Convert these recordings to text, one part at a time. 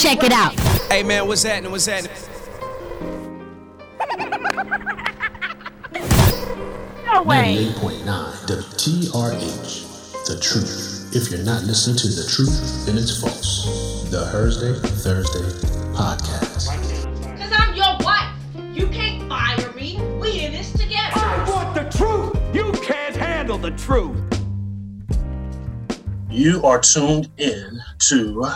Check it out. Hey man, what's happening? What's happening? No way. 98.9 WTRH. The truth. If you're not listening to the truth, then it's false. The Thursday Thursday podcast. Cause I'm your wife. You can't fire me. We in this together. I want the truth. You can't handle the truth. You are tuned in to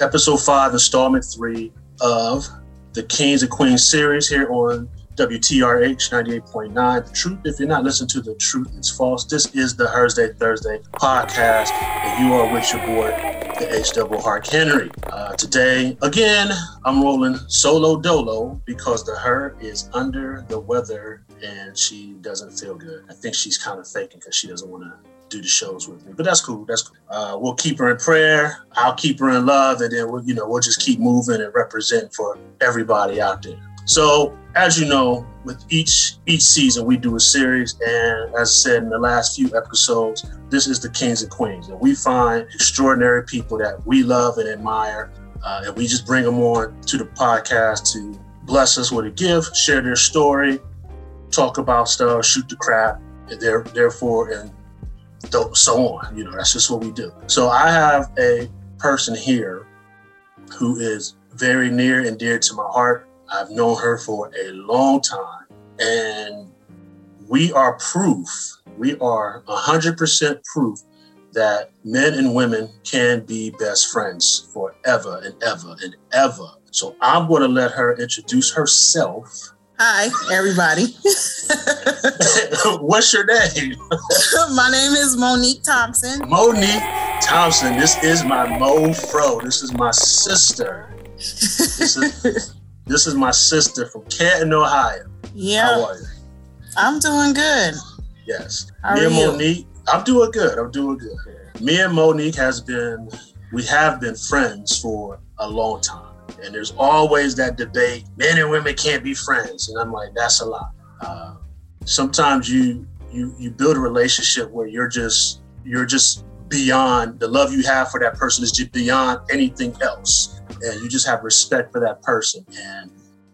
episode five, installment three of the Kings and Queens series here on WTRH 98.9. The truth, if you're not listening to the truth, it's false. This is the Thursday Thursday podcast, and you are with your boy, the H double Hark Henry. Uh, today, again, I'm rolling solo dolo because the her is under the weather and she doesn't feel good. I think she's kind of faking because she doesn't want to do the shows with me. But that's cool. That's cool. Uh, we'll keep her in prayer. I'll keep her in love, and then we'll, you know, we'll just keep moving and representing for everybody out there. So, as you know, with each each season we do a series, and as I said in the last few episodes, this is the Kings and Queens, and we find extraordinary people that we love and admire, uh, and we just bring them on to the podcast to bless us with a gift, share their story, talk about stuff, shoot the crap, and there, therefore, and so on. You know, that's just what we do. So I have a person here who is very near and dear to my heart. I've known her for a long time, and we are proof, we are 100% proof that men and women can be best friends forever and ever and ever. So I'm going to let her introduce herself. Hi, everybody. What's your name? My name is Monique Thompson. Monique Thompson. This is my Mo Fro. This is my sister. This is, this is my sister from Canton, Ohio. How Yeah, are you? I'm doing good. Yes. How Me and? Monique, I'm doing good. I'm doing good. Me and Monique has been, we have been friends for a long time. And there's always that debate, men and women can't be friends. And I'm like, that's a lot. Uh, sometimes you you you build a relationship where you're just you're just beyond the love you have for that person is just beyond anything else. And you just have respect for that person. And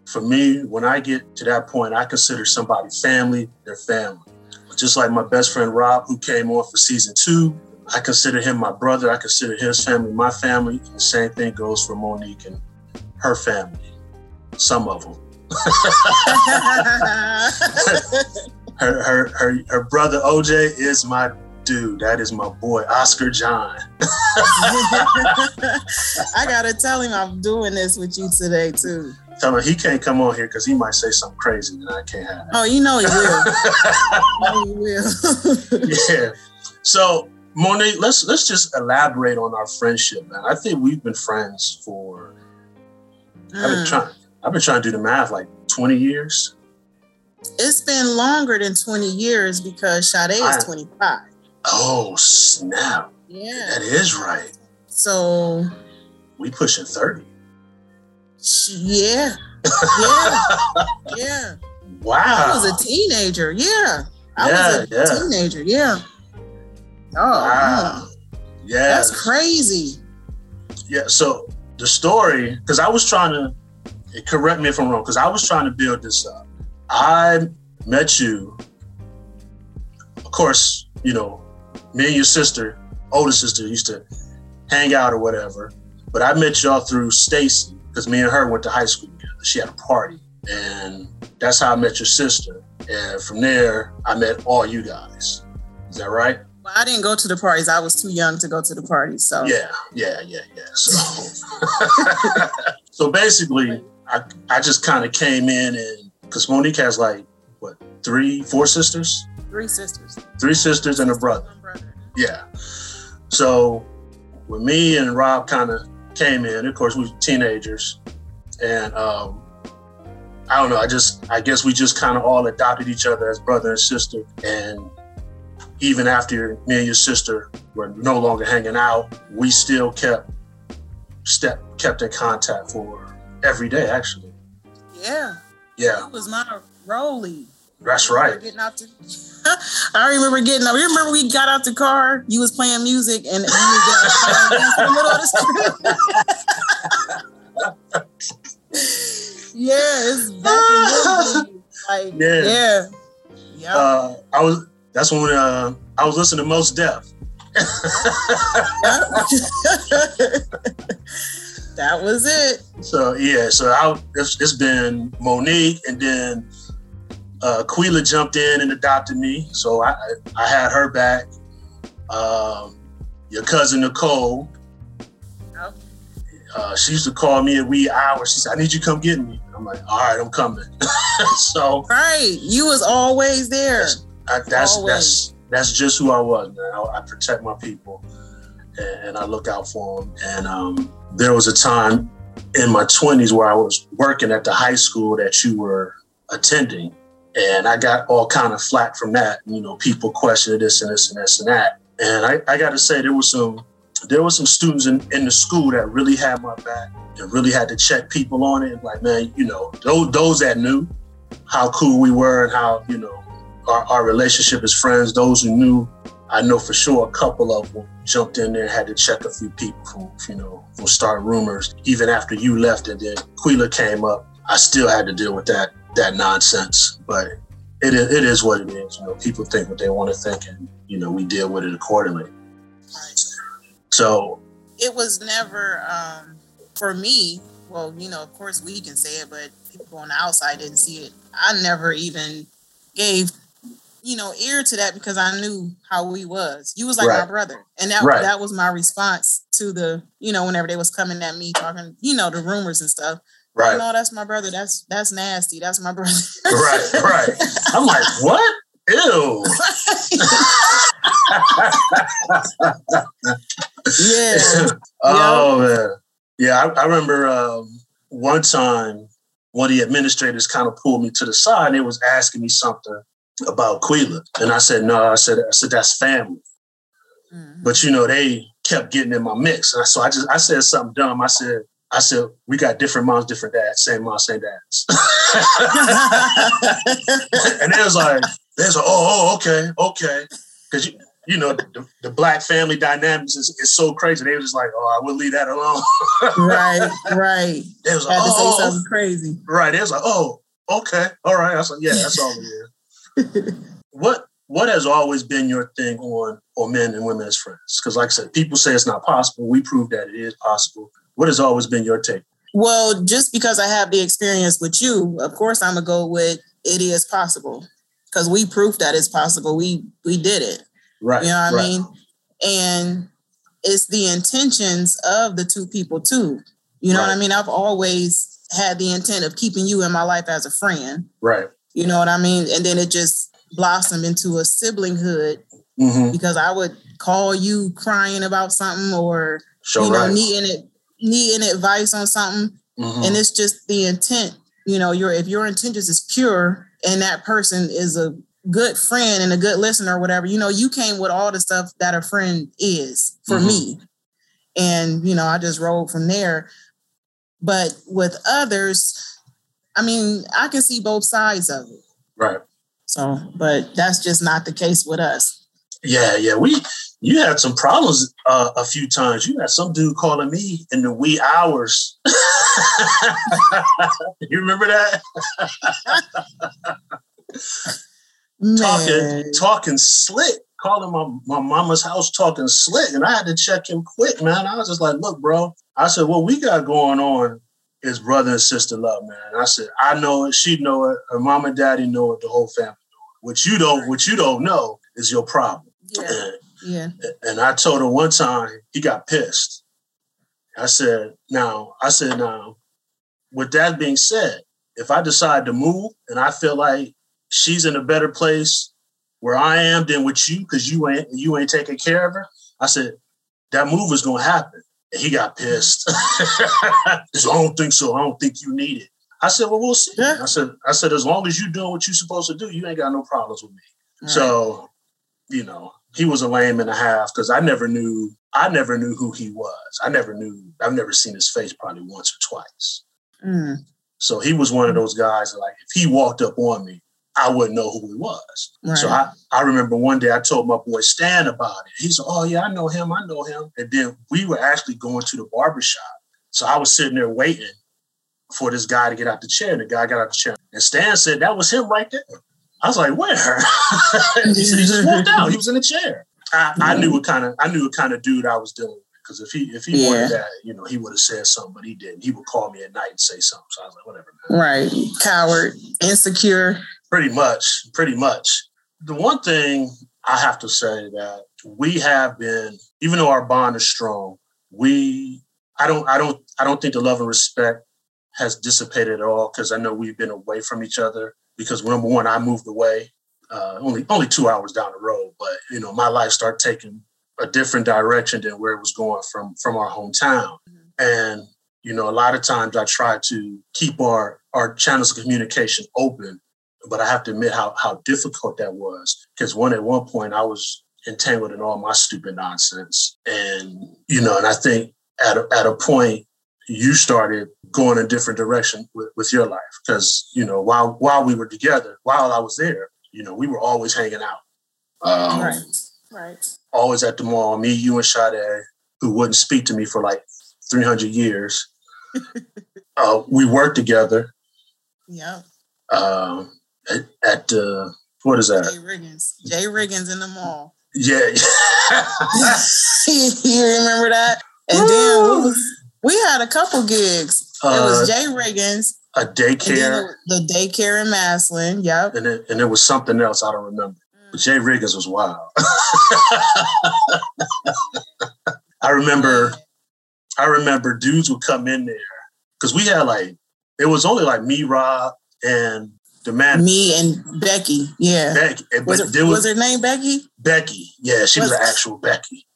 for me, when I get to that point, I consider somebody family, their family just like my best friend Rob, who came on for season two. I consider him my brother. I consider his family my family. And the same thing goes for Monique and her family. Some of them. Her her her, her brother OJ is my dude. That is my boy, Oscar John. I gotta tell him I'm doing this with you today too. Tell him he can't come on here because he might say something crazy and I can't have Oh, you know he will. oh, he will. yeah. So Monique, let's let's just elaborate on our friendship, man. I think we've been friends for I've been Mm. trying. I've been trying to do the math like 20 years. It's been longer than 20 years because Sade I- is 25. Oh snap! Yeah. That is right. So We pushing 30. yeah, yeah, yeah. Wow. I was a teenager. Yeah, I Yeah, was a yeah. teenager. Yeah. Oh, wow. man. Yeah. that's crazy. Yeah. So the story, because I was trying to correct me if I'm wrong, because I was trying to build this up. I met you. Of course, you know, me and your sister, older sister, used to hang out or whatever. But I met y'all through Stacy because me and her went to high school together. She had a party, and that's how I met your sister. And from there, I met all you guys. Is that right? Well, I didn't go to the parties. I was too young to go to the parties. So Yeah, yeah, yeah, yeah. So, so basically, I I just kind of came in and because Monique has like what three, four sisters, three sisters. three sisters and a brother. One brother. Yeah. So when me and Rob kind of came in, of course we were teenagers, and um, I don't know. I just I guess we just kind of all adopted each other as brother and sister, and even after me and your sister were no longer hanging out, we still kept step kept in contact for every day. Actually, Yeah, yeah, it was my rollie. that's right. Getting out the, I remember getting out. You remember we got out the car? You was playing music and you was getting out the car and dancing in the middle of the street. yeah, it's back in like Yeah. yeah. Yeah. Uh, I was. That's when uh, I was listening to Mos Def. that was it. So yeah, so I, it's, it's been Monique, and then uh, Quila jumped in and adopted me, so I I, I had her back. Um, your cousin Nicole, Yep. uh, she used to call me at wee hours. She said, "I need you to come get me." I'm like, "All right, I'm coming." so Right. You was always there. I, that's Always. that's that's just who I was, man. I, I protect my people, and, and I look out for them. And um, there was a time in my 20s where I was working at the high school that you were attending, and I got all kind of flack from that. You know, people questioning this and this and this and that. And I, I got to say, there was some there was some students in, in the school that really had my back and really had to check people on it. Like, man, you know, those those that knew how cool we were and how you know our, our relationship as friends, those who knew, I know for sure a couple of them jumped in there and had to check a few people from, you know, from start rumors. Even after you left and then Quila came up, I still had to deal with that that nonsense. But it is, it is what it is. You know, people think what they want to think and, you know, we deal with it accordingly. Right. So, It was never um for me, well, you know, of course we can say it, but people on the outside didn't see it. I never even gave you know ear to that because I knew how we was. You was like my brother, and that Right. that was my response to the you know whenever they was coming at me talking you know the rumors and stuff. right, No, that's my brother. That's that's nasty. That's my brother. right, right. I'm like, what? Ew. yeah. oh man, yeah. I, I remember um, one time one of the administrators kind of pulled me to the side. and They was asking me something about Quila, and I said no. I said I said that's family. Mhm. But you know they kept getting in my mix, and so I just I said something dumb. I said I said we got different moms, different dads, same mom, same dads. and they was like, they was like, oh, oh okay, okay, because you you know the, the black family dynamics is, is so crazy. They was just like, oh, I will leave that alone. right, right. They was like, Had to say oh, something crazy. right. They was like, oh, okay, all right. I was like, yeah, that's all it is. what what has always been your thing on on men and women as friends? Because like I said, people say it's not possible. We prove that it is possible. What has always been your take? Well, just because I have the experience with you, of course I'm gonna go with it is possible. Because we proved that it's possible. We we did it. Right. You know what right. I mean? And it's the intentions of the two people too. You know what I mean? I've always had the intent of keeping you in my life as a friend. Right. You know what I mean? And then it just blossomed into a siblinghood Mm-hmm. because I would call you crying about something or you know right. needing it needing advice on something Mhm. and it's just the intent you know your if your intentions is pure and that person is a good friend and a good listener or whatever you know you came with all the stuff that a friend is for Mhm. me and you know i just rolled from there but with others i mean i can see both sides of it Right. so but that's just not the case with us Yeah, yeah. We you had some problems uh, a few times. You had some dude calling me in the wee hours. you remember that? Talking talking slick, calling my, my mama's house talking slick. And I had to check him quick, man. I was just like, look, bro. I said, what we got going on is brother and sister love, man. And I said, I know it, she know it, her mom and daddy know it, the whole family know it. What you don't, what you don't know is your problem. yeah yeah And I told him one time he got pissed. I said, now, I said, now, with that being said, if I decide to move and I feel like she's in a better place where I am than with you, because you ain't you ain't taking care of her, I said, that move is gonna happen. And he got pissed. Said, I don't think so. I don't think you need it. I said, well, we'll see. Yeah. I said, I said, as long as you're doing what you're supposed to do, you ain't got no problems with me. So, you know, he was a lame and a half because I never knew I never knew who he was. I never knew I've never seen his face probably once or twice. Mm. So he was one of those guys that like if he walked up on me, I wouldn't know who he was. Right. So I, I remember one day I told my boy Stan about it. He said, Oh yeah, I know him, I know him. And then we were actually going to the barber shop. So I was sitting there waiting for this guy to get out the chair. And the guy got out the chair. And Stan said that was him right there. I was like, where? he said he just walked out. He was in the chair. I, I knew what kind of I knew what kind of dude I was dealing with. Because if he if he Yeah. wanted that, you know, he would have said something, but he didn't. He would call me at night and say something. So I was like, whatever, man. Right. Coward, insecure. Pretty much, pretty much. The one thing I have to say that we have been, even though our bond is strong, we I don't I don't I don't think the love and respect has dissipated at all because I know we've been away from each other because number one, I moved away uh, only only two hours down the road, but you know my life started taking a different direction than where it was going from from our hometown, and you know a lot of times I try to keep our our channels of communication open, but I have to admit how how difficult that was because one at one point I was entangled in all my stupid nonsense, and you know, and I think at a, at a point you started going a different direction with, with your life because you know while while we were together while i was there you know we were always hanging out um, Right. Right. always at the mall me you and Sade, who wouldn't speak to me for like 300 years uh, we worked together yeah um, at, at uh, what is that J. Riggings. J. Riggings in the mall. yeah you remember that? And then we, was, we had a couple gigs. it uh, was J. Riggings. a daycare the daycare in Massillon. Yep. and it, and it was something else i don't remember But J. Riggings was wild. I remember, I remember dudes would come in there because we had like it was only like me, Rob, and the man Me and Becky. Yeah. Becky. But Was, it, was was, her name Becky? Becky. Yeah, she was Was- an actual Becky.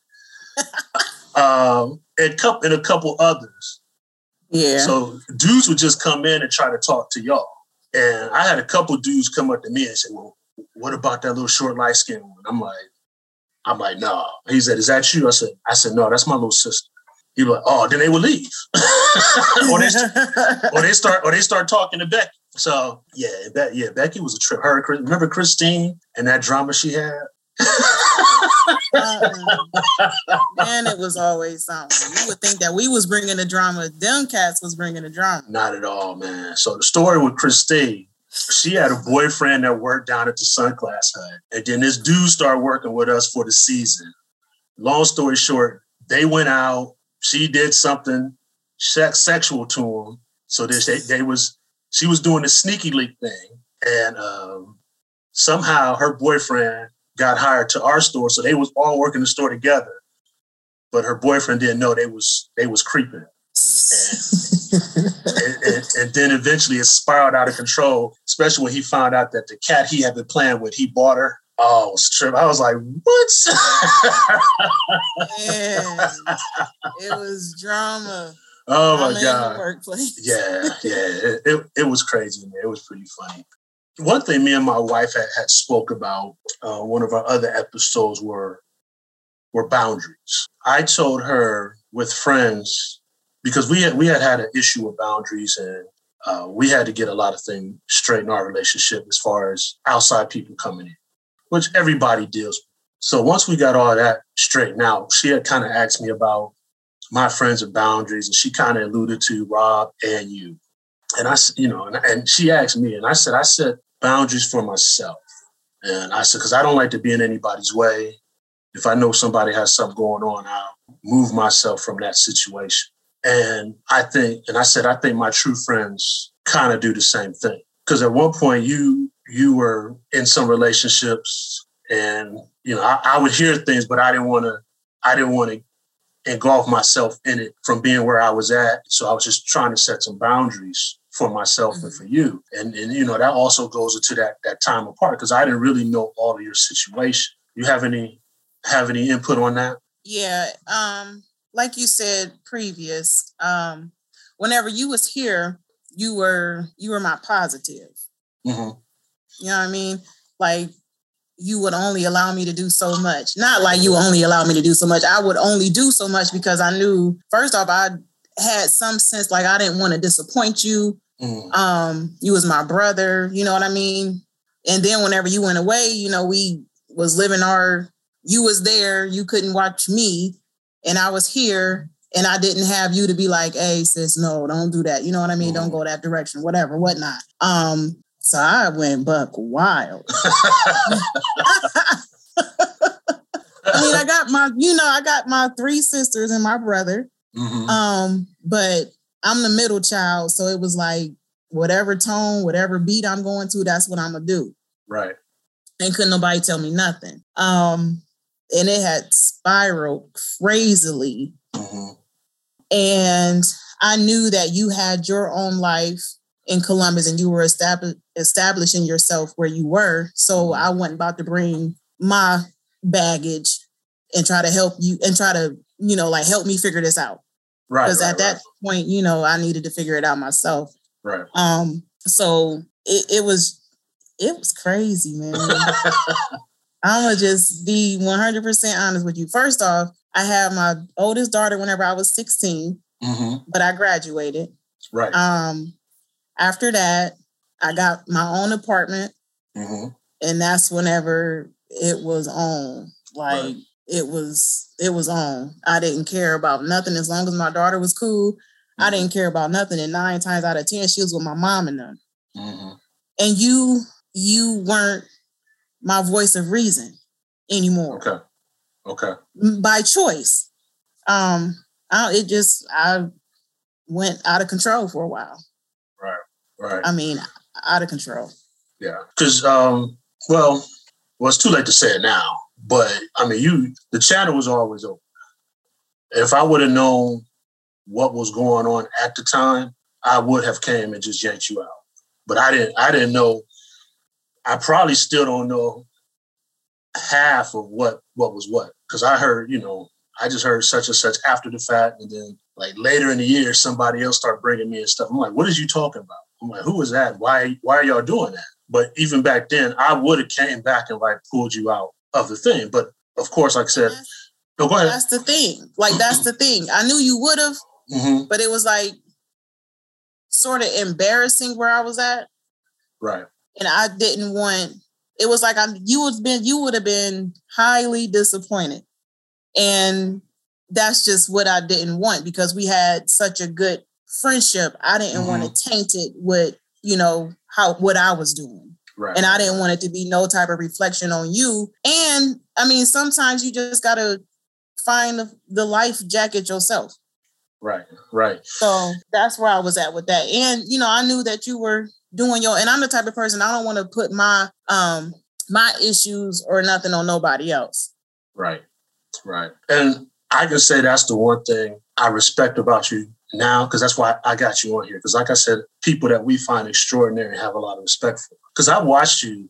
um, and couple and a couple others. Yeah. So dudes would just come in and try to talk to y'all. And I had a couple dudes come up to me and say, Well, what about that little short light skinned one? I'm like, I'm like, no. He said, Is that you? I said, I said, no, that's my little sister. He was like, oh, then they would leave. or, they, or they start or they start talking to Becky. So yeah, yeah, Becky was a trip. Her remember Christine and that drama she had? Uh-uh. Man, it was always something. You would think that we was bringing the drama. Them cats was bringing the drama. Not at all, man. So the story with Christine, she had a boyfriend that worked down at the Sunglass Hut. And then this dude started working with us for the season. Long story short, they went out. She did something sexual to him. So they, they, they was she was doing the sneaky leak thing. And um, somehow her boyfriend got hired to our store. So they was all working the store together. But her boyfriend didn't know they was they was creeping and, and, and then eventually it spiraled out of control, especially when he found out that the cat he had been playing with, he bought her. Oh, it was trip. I was like, what? It was drama. Oh my the God. workplace. Yeah, yeah. It, it, it was crazy, man. It was pretty funny. One thing me and my wife had, had spoke about uh, one of our other episodes were were boundaries. I told her with friends because we had we had had an issue with boundaries and uh, we had to get a lot of things straight in our relationship as far as outside people coming in, which everybody deals with. So once we got all that straightened out, she had kind of asked me about my friends and boundaries, and she kind of alluded to Rob and you. And I, you know, and, and she asked me, and I said, I set boundaries for myself. And I said, because I don't like to be in anybody's way. If I know somebody has something going on, I'll move myself from that situation. And I think, and I said, I think my true friends kind of do the same thing. Because at one point you you were in some relationships, and you know, I, I would hear things, but I didn't want to. I didn't want to engulf myself in it from being where I was at. So I was just trying to set some boundaries for myself and for you. And and you know, that also goes into that that time apart because I didn't really know all of your situation. You have any have any input on that? Yeah. Um, like you said previous, um, whenever you was here, you were you were my positive. hmm You know what I mean? Like you would only allow me to do so much. Not like you only allow me to do so much. I would only do so much because I knew first off, I had some sense like I didn't want to disappoint you. mm Um, you was my brother, you know what I mean? And then whenever you went away, you know, we was living our you was there, you couldn't watch me, and I was here, and I didn't have you to be like, hey, sis, no, don't do that. You know what I mean? Don't Mm-hmm. go that direction, whatever, whatnot. Um, so I went buck wild. I mean, I got my, you know, I got my three sisters and my brother. Mhm. Um, but I'm the middle child, so it was like whatever tone, whatever beat I'm going to, that's what I'm gonna do. right. And couldn't nobody tell me nothing. Um, and it had spiraled crazily. Mhm. And I knew that you had your own life in Columbus and you were establi- establishing yourself where you were. So I wasn't about to bring my baggage and try to help you and try to, you know, like help me figure this out. Right. Because right, at that point, you know, I needed to figure it out myself. Right. Um, so it, it was it was crazy, man. I'm gonna just be 100% honest with you. First off, I had my oldest daughter whenever I was 16, hmm but I graduated. Right. Um, after that, I got my own apartment, hmm and that's whenever it was on. Like Right. it was, it was on. I didn't care about nothing as long as my daughter was cool. I Mm-hmm. didn't care about nothing. And nine times out of ten, she was with my mom and them. hmm And you, you weren't my voice of reason anymore Okay. Okay. by choice. Um, I, it just I went out of control for a while. Right. I mean, out of control. Yeah. Because, um, well, well, it's too late to say it now, but I mean, you, the channel was always open. If I would have known what was going on at the time, I would have came and just yanked you out. But I didn't, I didn't know. I probably still don't know half of what, what was what. Cause I heard, you know, I just heard such and such after the fact. And then like later in the year, somebody else started bringing me and stuff. I'm like, what is you talking about? I'm like, who is that? Why, why are y'all doing that? But even back then, I would have came back and like pulled you out of the thing. But of course, like I said, no, go ahead. That's the thing. Like that's the thing. I knew you would have, hmm but it was like sort of embarrassing where I was at, Right. and I didn't want. It was like I you would been you would have been highly disappointed, and that's just what I didn't want because we had such a good friendship. I didn't want to taint it with you know how what I was doing. Right. and I didn't want it to be no type of reflection on you. And I mean, sometimes you just gotta find the, the life jacket yourself. Right. Right. So that's where I was at with that. And you know, I knew that you were doing your. And I'm the type of person I don't want to put my um my issues or nothing on nobody else. Right. Right. And I can say that's the one thing I respect about you now, because that's why I got you on here. Because, like I said, people that we find extraordinary have a lot of respect for. Because I watched you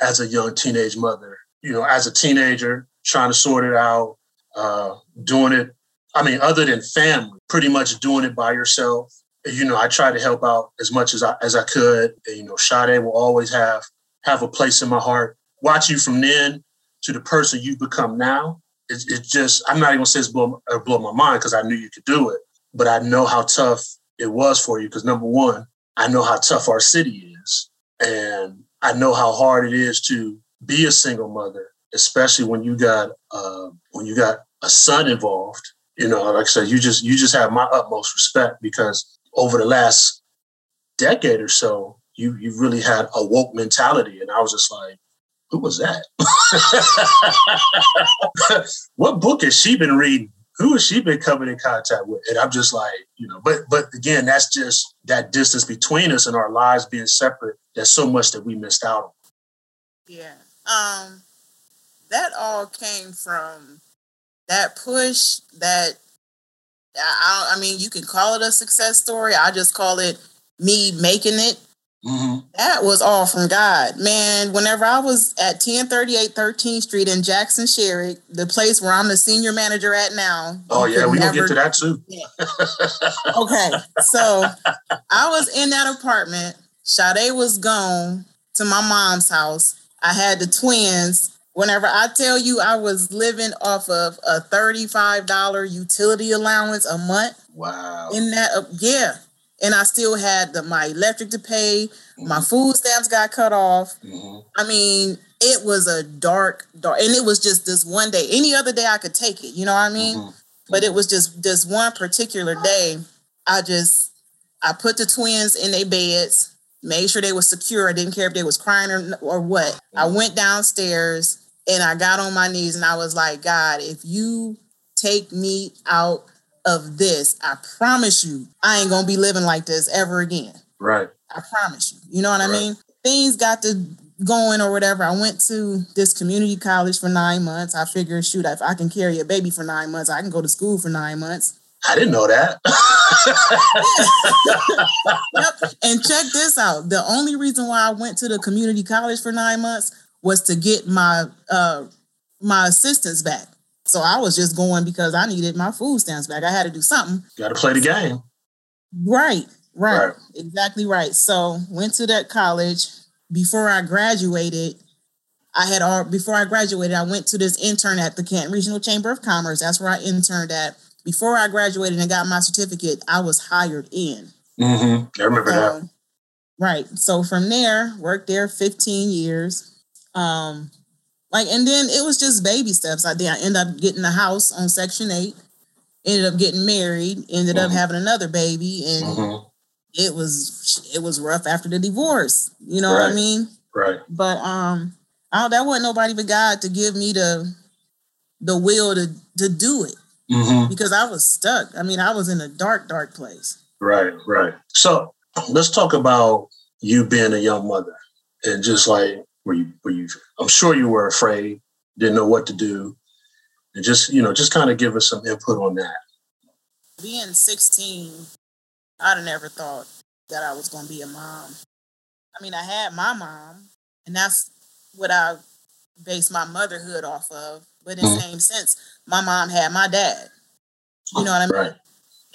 as a young teenage mother, you know, as a teenager, trying to sort it out, uh, doing it. I mean, other than family, pretty much doing it by yourself. You know, I tried to help out as much as I as I could. And, you know, Sade will always have have a place in my heart. Watch you from then to the person you've become now. It's, it's just I'm not even gonna say it's blow, blow my mind because I knew you could do it, but I know how tough it was for you. Because number one, I know how tough our city is, and I know how hard it is to be a single mother, especially when you got uh, when you got a son involved. You know, like I said, you just you just have my utmost respect because over the last decade or so, you you really had a woke mentality, and I was just like, who was that? what book has she been reading? Who has she been coming in contact with? And I'm just like, you know, but but again, that's just that distance between us and our lives being separate. There's so much that we missed out on. Yeah. Um that all came from that push that I, I mean you can call it a success story. I just call it me making it. Mm-hmm. That was all from God. Man, whenever I was at 1038 13th Street in Jackson Sherrick, the place where I'm the senior manager at now. Oh yeah, could we gonna get to that too. Okay. So I was in that apartment. Sade was gone to my mom's house. I had the twins. Whenever I tell you I was living off of a $35 utility allowance a month Wow. in that, uh, yeah. And I still had the, my electric to pay. My food stamps got cut off. Mhm. I mean, it was a dark, dark, and it was just this one day. Any other day I could take it. You know what I mean? Mhm. But it was just this one particular day. I just I put the twins in their beds, made sure they were secure. I didn't care if they was crying or, or what. I went downstairs and I got on my knees and I was like, God, if you take me out of this, I promise you, I ain't gonna be living like this ever again. Right. I promise you. You know what I mean? Things got to going or whatever. I went to this community college for nine months. I figured, shoot, if I can carry a baby for nine months, I can go to school for nine months. I didn't know that. Yep. And check this out. The only reason why I went to the community college for nine months was to get my uh my assistance back. So I was just going because I needed my food stamps back. I had to do something. Got to play the game. Right, right, Right. exactly right. So went to that college. Before I graduated, I had all before I graduated, I went to this intern at the Canton Regional Chamber of Commerce. That's where I interned at. Before I graduated and got my certificate, I was hired in. Mm-hmm. I remember that. Um, right. So from there, worked there 15 years. Um, like, and then it was just baby steps. I did. I ended up getting a house on Section 8, ended up getting married, ended up Mhm. having another baby, and Mm-hmm. it was it was rough after the divorce. You know what I mean? Right. But um, oh, that wasn't nobody but God to give me the the will to to do it Mm-hmm. because I was stuck. I mean, I was in a dark, dark place. Right. Right. So let's talk about you being a young mother and just like were you were you I'm sure you were afraid, didn't know what to do. And just, you know, just kind of give us some input on that. being 16, I'd have never thought that I was going to be a mom. I mean, I had my mom, and that's what I based my motherhood off of. But in the Mhm. same sense, my mom had my dad. You know what I mean? Right.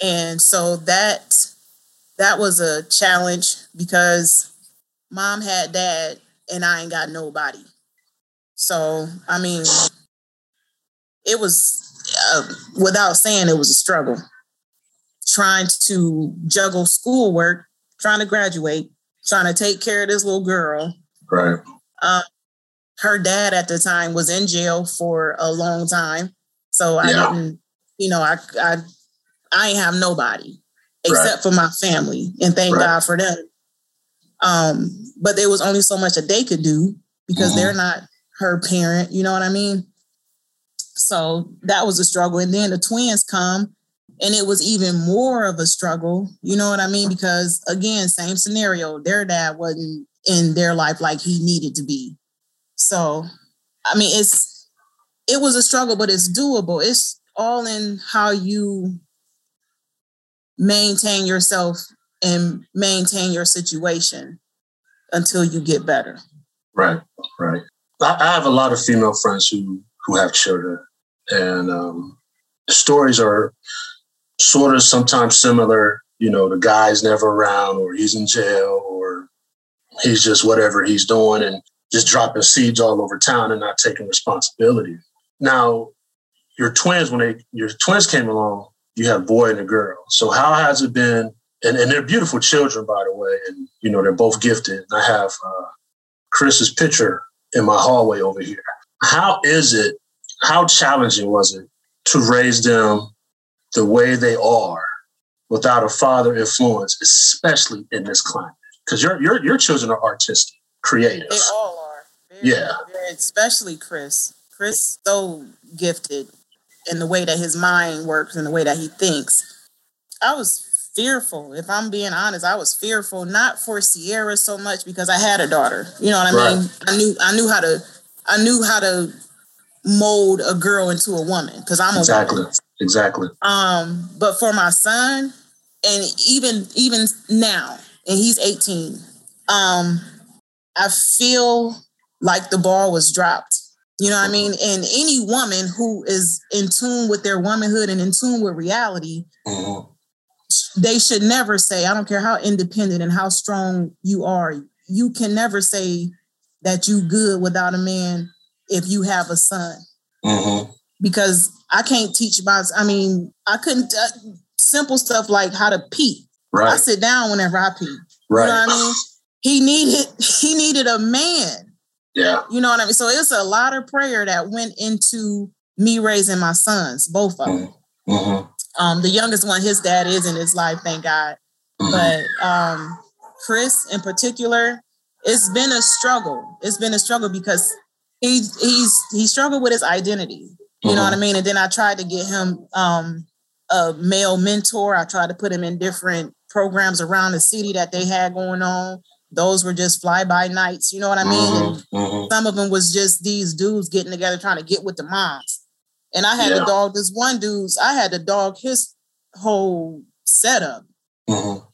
And so that that was a challenge because mom had dad, and I ain't got nobody. So I mean, it was uh, without saying it was a struggle trying to juggle schoolwork, trying to graduate, trying to take care of this little girl. Right. Um, her dad at the time was in jail for a long time, so I Yeah. didn't, you know, I I I ain't have nobody except for my family, and thank Right. God for them. Um, but there was only so much that they could do because Mhm. they're not her parent. You know what I mean? So that was a struggle, and then the twins come, and it was even more of a struggle. You know what I mean? Because again, same scenario. Their dad wasn't in their life like he needed to be. So, I mean, it's it was a struggle, but it's doable. It's all in how you maintain yourself and maintain your situation until you get better. Right, right. I, have a lot of female friends who who have children, and um, the stories are sort of sometimes similar. You know, the guy's never around, or he's in jail, or he's just whatever he's doing, and just dropping seeds all over town and not taking responsibility. Now, your twins, when they your twins came along, you have a boy and a girl. So how has it been? And, and they're beautiful children, by the way, and you know they're both gifted. And I have uh, Chris's picture in my hallway over here. How is it? How challenging was it to raise them the way they are without a father influence, especially in this climate? Because your your your children are artistic, creative. They all are. Very, Yeah. very- especially Chris. Chris so gifted in the way that his mind works and the way that he thinks. I was fearful, if I'm being honest. I was fearful not for Sierra so much because I had a daughter. You know what I mean? I knew I knew how to I knew how to mold a girl into a woman because I'm a Exactly. woman. Exactly. Um, but for my son, and even even now, and he's 18, um, I feel like the ball was dropped. You know what I mean? And any woman who is in tune with their womanhood and in tune with reality, Mhm. They should never say, I don't care how independent and how strong you are, you can never say that you good without a man if you have a son Mhm. because I can't teach about. I mean, I couldn't uh, simple stuff like how to pee. Right. I sit down whenever I pee. Right. You know what I mean? He needed he needed a man. Yeah. You know what I mean? So it's a lot of prayer that went into me raising my sons, both of them. Mm-hmm. Um, the youngest one, his dad is in his life, thank God. Mm-hmm. But um, Chris, in particular, it's been a struggle. It's been a struggle because he he's he struggled with his identity. You know Mhm. what I mean? And then I tried to get him um, a male mentor. I tried to put him in different programs around the city that they had going on. Those were just fly by nights. You know what I mean? Mhm. Mhm. some of them was just these dudes getting together trying to get with the moms. And I had Yeah. to dog this one dude's, I had to dog his whole setup. Mhm.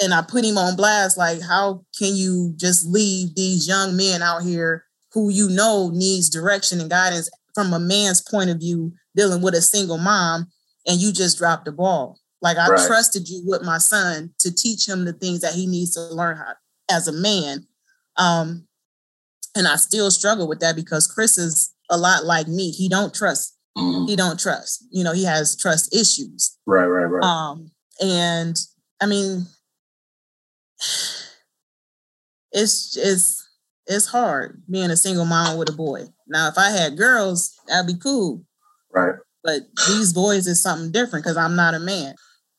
And I put him on blast like, how can you just leave these young men out here who you know needs direction and guidance from a man's point of view, dealing with a single mom, and you just dropped the ball? Like I Right. trusted you with my son to teach him the things that he needs to learn how as a man. Um, and I still struggle with that because Chris is a lot like me. He don't trust. Mhm. He don't trust. You know, he has trust issues. Right, right, right. Um, and I mean, it's it's it's hard being a single mom with a boy. Now, if I had girls, that'd be cool. right. But these boys is something different because I'm not a man.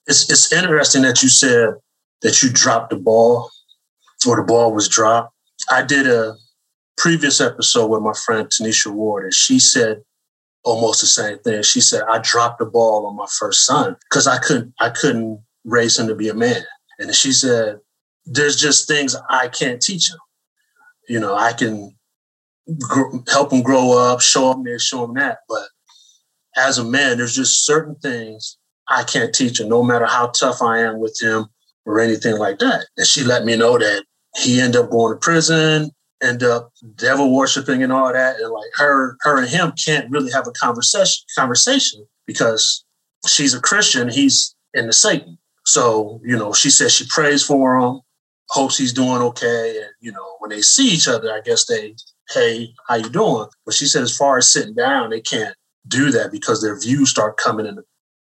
It's it's interesting that you said that you dropped the ball or the ball was dropped. I did a previous episode with my friend Tanisha Ward, and she said almost the same thing. She said, I dropped the ball on my first son because I couldn't I couldn't raise him to be a man. And she said, There's just things I can't teach him. You know, I can gr- help him grow up, show him this, show him that. But as a man, there's just certain things I can't teach him, no matter how tough I am with him or anything like that. And she let me know that he ended up going to prison, end up devil worshiping and all that. And like her, her and him can't really have a conversation conversation because she's a Christian, he's into Satan. So, you know, she says she prays for him, hopes he's doing okay. And, you know, when they see each other, I guess they, hey, how you doing? But she said as far as sitting down, they can't do that because their views start coming in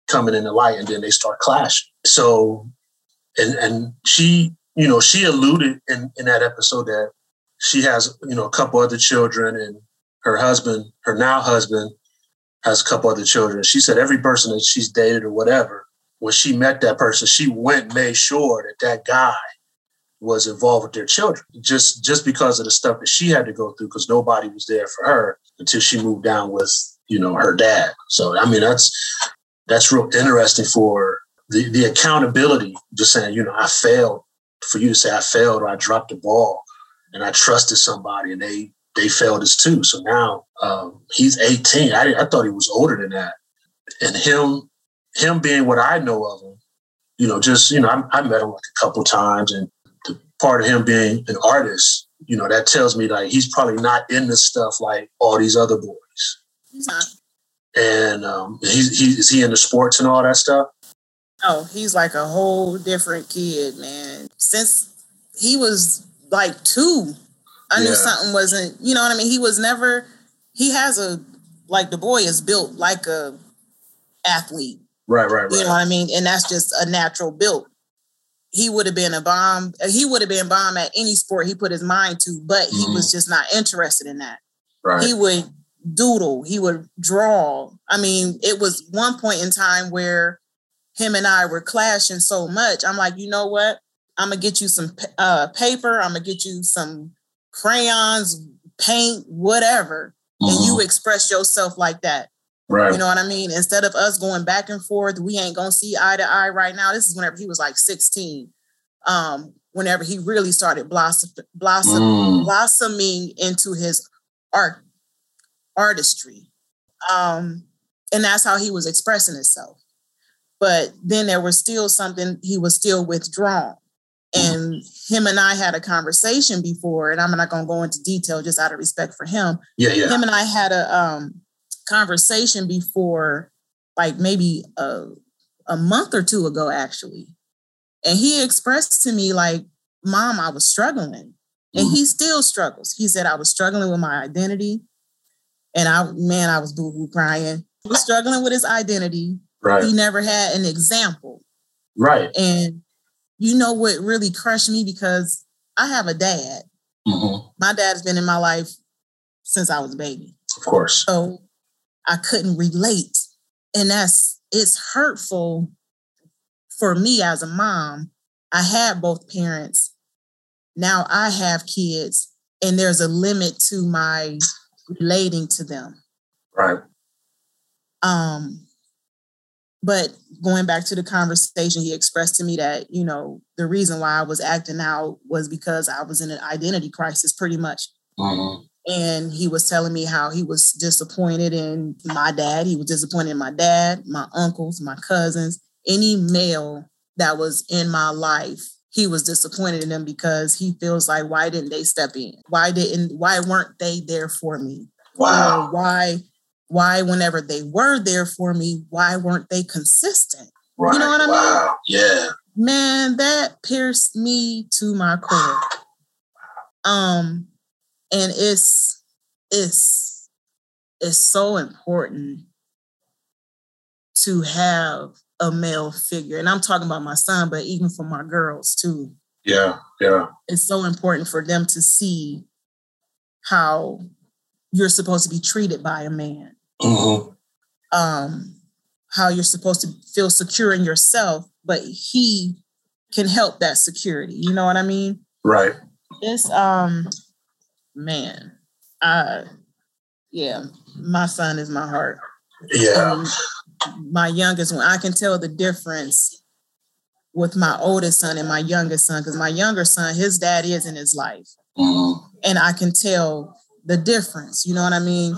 coming in the light and then they start clashing. So and and she, you know, she alluded in, in that episode that she has, you know, a couple other children and her husband, her now husband, has a couple other children. She said every person that she's dated or whatever, when she met that person, she went and made sure that that guy was involved with their children just just because of the stuff that she had to go through because nobody was there for her until she moved down with you know her dad so i mean that's that's real interesting for the the accountability just saying you know i failed for you to say i failed or i dropped the ball and i trusted somebody and they they failed us too so now um, he's 18 I, I thought he was older than that and him him being what i know of him you know just you know i, I met him like a couple times and the part of him being an artist you know that tells me like he's probably not in this stuff like all these other boys He's not. and um, he's he, is he into sports and all that stuff? Oh, he's like a whole different kid, man. Since he was like two, I knew Yeah. something wasn't, you know what I mean? He was never, he has a, like the boy is built like a athlete, Right, right, right. you know what I mean? And that's just a natural built. He would have been a bomb. He would have been bomb at any sport he put his mind to, but he was mm-hmm. just not interested in that. Right. He would doodle, he would draw. I mean, it was one point in time where him and I were clashing so much. I'm like, you know what? I'm gonna get you some uh, paper. I'm gonna get you some crayons, paint, whatever, and you Mhm. express yourself like that. right. You know what I mean? Instead of us going back and forth, we ain't gonna see eye to eye right now. This is whenever he was like 16. Um, whenever he really started blossom, blossom, Mm. blossoming into his art artistry. Um, and that's how he was expressing himself. But then there was still something he was still withdrawn. And him and I had a conversation before, and I'm not gonna go into detail just out of respect for him yeah, yeah. him and I had a um, conversation before, like maybe a, a month or two ago, actually. And he expressed to me, like, Mom, I was struggling. And he still struggles. He said, I was struggling with my identity. And I, man, I was boo hoo crying. He was struggling with his identity. Right, He never had an example. right. And you know what really crushed me because I have a dad. hmm My dad's been in my life since I was a baby. Of course. So I couldn't relate. And that's it's hurtful for me as a mom. I had both parents. Now I have kids, and there's a limit to my relating to them. Right. Um, but going back to the conversation, he expressed to me that, you know, the reason why I was acting out was because I was in an identity crisis pretty much. Mm-hmm. And he was telling me how he was disappointed in my dad. He was disappointed in my dad, my uncles, my cousins, any male that was in my life. He was disappointed in them because he feels like, why didn't they step in? Why didn't, why weren't they there for me? Wow. Or why why whenever they were there for me why weren't they consistent Right. you know what I mean? Yeah. man that pierced me to my core um and it's it's it's so important to have a male figure and i'm talking about my son but even for my girls too Yeah. Yeah. it's so important for them to see how you're supposed to be treated by a man Mm-hmm. um, how you're supposed to feel secure in yourself, but he can help that security. You know what I mean? Right. It's um, man, uh, yeah, my son is my heart. Yeah. Um, my youngest one, I can tell the difference with my oldest son and my youngest son because my younger son, his dad is in his life, Mm-hmm. and I can tell the difference. You know what I mean?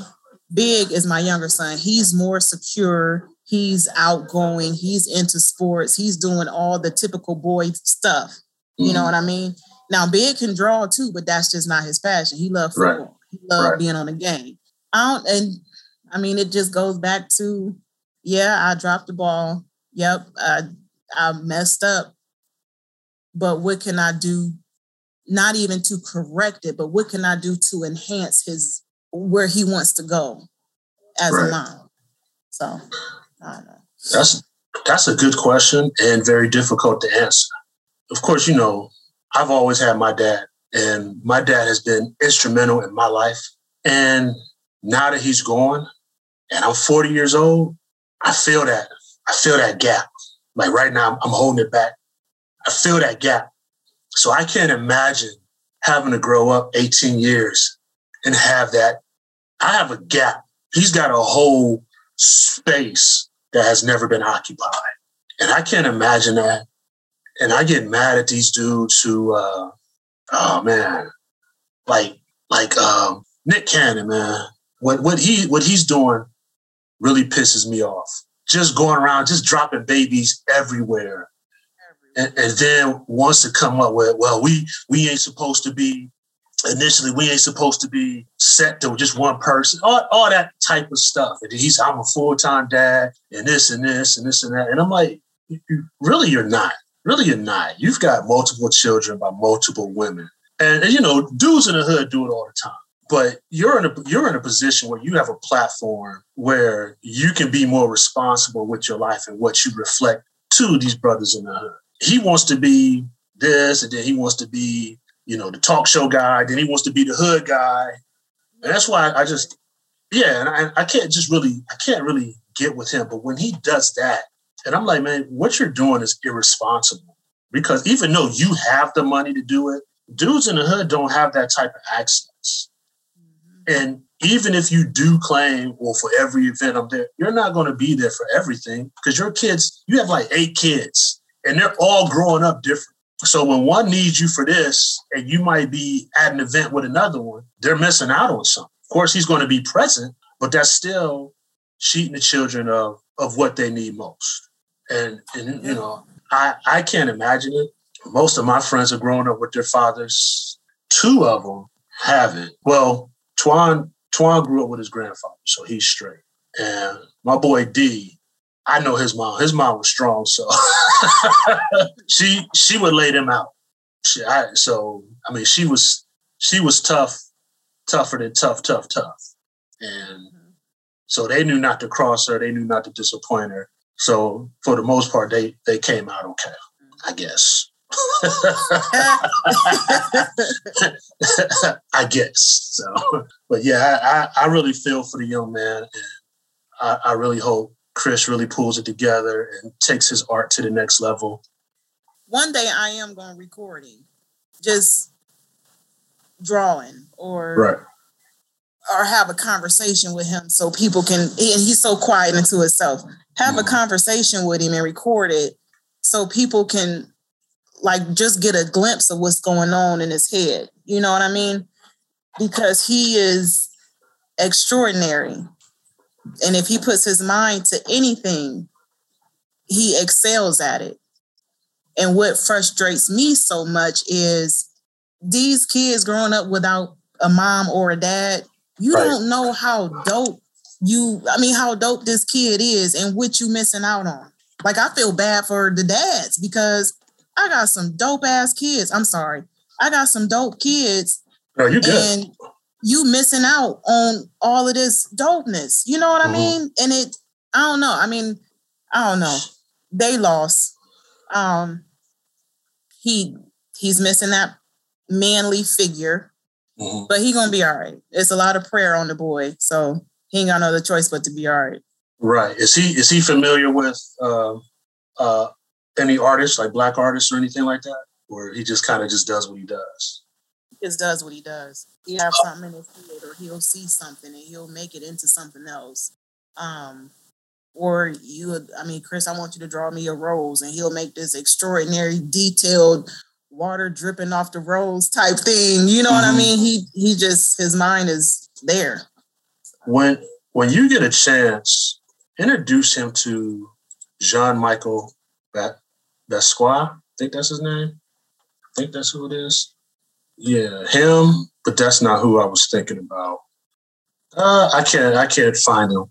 Big is my younger son. He's more secure. He's outgoing. He's into sports. He's doing all the typical boy stuff. You know mm-hmm. what I mean? Now, Big can draw too, but that's just not his passion. He loves Right. football. He loves Right. being on the game. I don't, and I mean, it just goes back to, yeah, I dropped the ball. Yep, I, I messed up. But what can I do? Not even to correct it, but what can I do to enhance his where he wants to go as Right. a mom? So I don't know. That's that's a good question and very difficult to answer. Of course, you know, I've always had my dad, and my dad has been instrumental in my life. And now that he's gone, and I'm 40 years old, I feel that I feel that gap. Like right now, I'm holding it back. I feel that gap. So I can't imagine having to grow up 18 years and have that. I have a gap. He's got a whole space that has never been occupied. And I can't imagine that. And I get mad at these dudes who, uh, oh man, like like um, Nick Cannon, man. What what he what he's doing really pisses me off. Just going around, just dropping babies everywhere, and, and then wants to come up with, well, we we ain't supposed to be initially we ain't supposed to be set to just one person, all, all that type of stuff. And he's I'm a full time dad, and this and this and this and that. And I'm like, really, you're not. Really, you're not. You've got multiple children by multiple women, and, and you know, dudes in the hood do it all the time. But you're in a you're in a position where you have a platform where you can be more responsible with your life and what you reflect to these brothers in the hood. He wants to be this, and then he wants to be you know, the talk show guy. Then he wants to be the hood guy, and that's why I just, yeah, and I, I can't just really, I can't really get with him. But when he does that, and I'm like, man, what you're doing is irresponsible because even though you have the money to do it, dudes in the hood don't have that type of access. Mm-hmm. And even if you do claim, well, for every event I'm there, you're not going to be there for everything because your kids, you have like eight kids, and they're all growing up different. So when one needs you for this, and you might be at an event with another one, they're missing out on something. Of course, he's going to be present, but that's still cheating the children of of what they need most. And and you know, I I can't imagine it. Most of my friends are growing up with their fathers. Two of them haven't. Well, Twan Twan grew up with his grandfather, so he's straight. And my boy D, I know his mom. His mom was strong, so she she would lay them out. She, I, so I mean, she was she was tough, tougher than tough, tough, tough, and so they knew not to cross her. They knew not to disappoint her. So for the most part, they they came out okay, I guess. I guess so. But yeah, I, I, I really feel for the young man, and I, I really hope Chris really pulls it together and takes his art to the next level. One day I am going to recording, just drawing or Right. or have a conversation with him so people can and he's so quiet into himself have a Mhm. conversation with him and record it so people can like just get a glimpse of what's going on in his head you know what i mean because he is extraordinary and if he puts his mind to anything he excels at it and what frustrates me so much is these kids growing up without a mom or a dad you Right. don't know how dope you i mean how dope this kid is and what you missing out on like i feel bad for the dads because i got some dope ass kids i'm sorry i got some dope kids No, you good. and you missing out on all of this dopeness you know what Mhm. i mean and it i don't know i mean i don't know they lost um he he's missing that manly figure Mhm. but he gonna be all right. It's a lot of prayer on the boy, so he ain't got no other choice but to be all right. Right. Is he is he familiar with uh, uh, any artists like black artists or anything like that, or he just kind of just does what he does? Just does what he does. He have something in his head, or he'll see something and he'll make it into something else. Um, or you, I mean, Chris, I want you to draw me a rose, and he'll make this extraordinary, detailed, water dripping off the rose type thing. You know what I Mhm. mean? He he just his mind is there. When when you get a chance, introduce him to Jean-Michel Basquiat. I think that's his name. I think that's who it is. Yeah, him. But that's not who I was thinking about. Uh, I can't. I can't find him.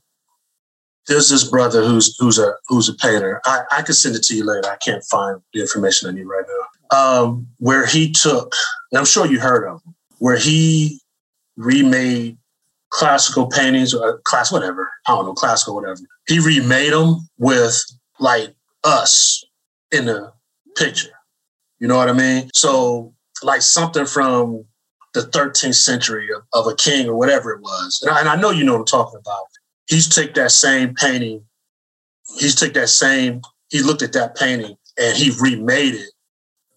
There's this brother who's who's a who's a painter. I, I can send it to you later. I can't find the information I need right now. Um, where he took, and I'm sure you heard of him, where he remade classical paintings or class whatever I don't know classical whatever. He remade them with like us in the picture. You know what I mean? So like something from the 13th century of, of a king or whatever it was. And I, and I know you know what I'm talking about. He's take that same painting. He's took that same. He looked at that painting and he remade it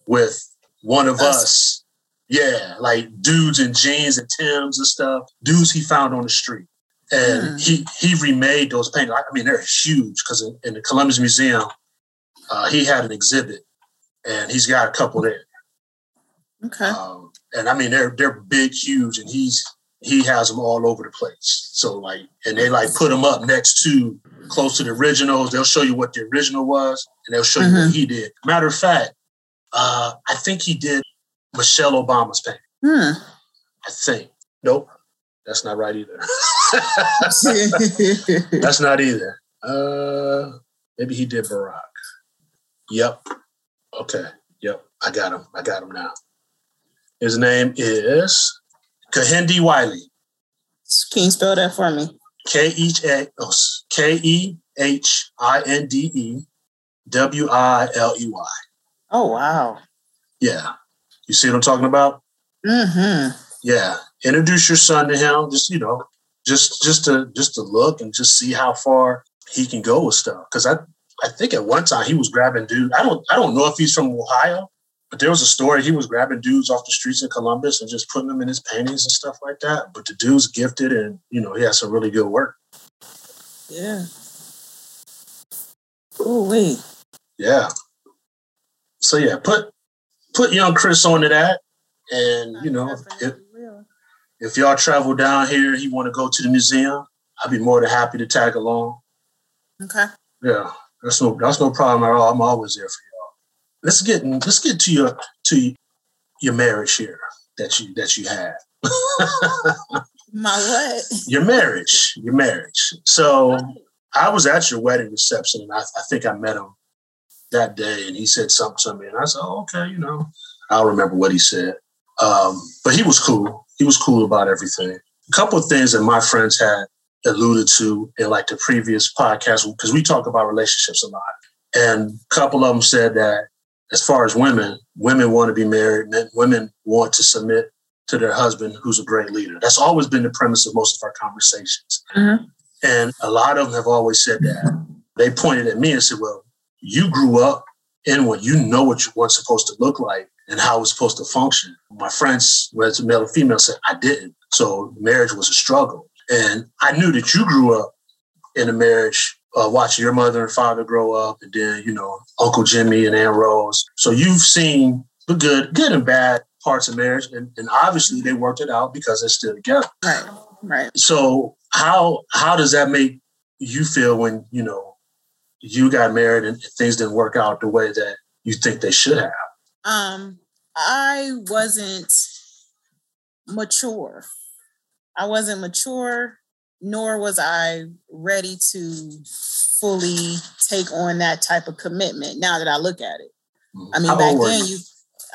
with one of Us. us. Yeah, like dudes in jeans and Tims and stuff. Dudes he found on the street, and Hmm. he he remade those paintings. I mean, they're huge because in, in the Columbus Museum, uh, he had an exhibit, and he's got a couple there. Okay. Um, and I mean, they're they're big, huge, and he's he has them all over the place. So like, and they like put them up next to close to the originals. They'll show you what the original was, and they'll show you what he did. Matter of fact, uh, I think he did Michelle Obama's painting. Hmm. I think. Nope, that's not right either. that's not either. Uh, maybe he did Barack. Yep. Okay. Yep. I got him. I got him now. His name is Kehinde Wiley. Can you spell that for me? K H A oh, K E H I N D E W I L E Y. Oh wow. Yeah. You see what I'm talking about? Mm-hmm. Yeah. Introduce your son to him. Just, you know, just just to just to look and just see how far he can go with stuff. Cause I I think at one time he was grabbing dude. I don't I don't know if he's from Ohio, but there was a story he was grabbing dudes off the streets in Columbus and just putting them in his paintings and stuff like that. But the dude's gifted and you know, he has some really good work. Yeah. Oh wait. Yeah. So yeah, put put young Chris onto that. And you know, if, if y'all travel down here, he want to go to the museum, I'd be more than happy to tag along. Okay. Yeah, that's no that's no problem at all. I'm always there for y'all. Let's get let's get to your to your marriage here that you that you had. My what? your marriage, your marriage. So I was at your wedding reception, and I, I think I met him that day, and he said something to me, and I said, oh, "Okay, you know." I don't remember what he said, um, but he was cool. He was cool about everything. A couple of things that my friends had alluded to in like the previous podcast because we talk about relationships a lot, and a couple of them said that as far as women, women want to be married, men, women want to submit to their husband who's a great leader. That's always been the premise of most of our conversations. Mhm. And a lot of them have always said that they pointed at me and said, Well, you grew up in what you know what you what's supposed to look like and how it's supposed to function. My friends, whether it's male or female, said I didn't. So marriage was a struggle. And I knew that you grew up in a marriage, uh, watching your mother and father grow up, and then, you know, Uncle Jimmy and Aunt Rose. So you've seen the good, good and bad parts of marriage. And, and obviously they worked it out because they're still together. Right. Right. So how how does that make you feel when, you know, you got married and things didn't work out the way that you think they should have? Um, I wasn't mature. I wasn't mature, nor was I ready to fully take on that type of commitment. Now that I look at it, I mean, How back then you? you,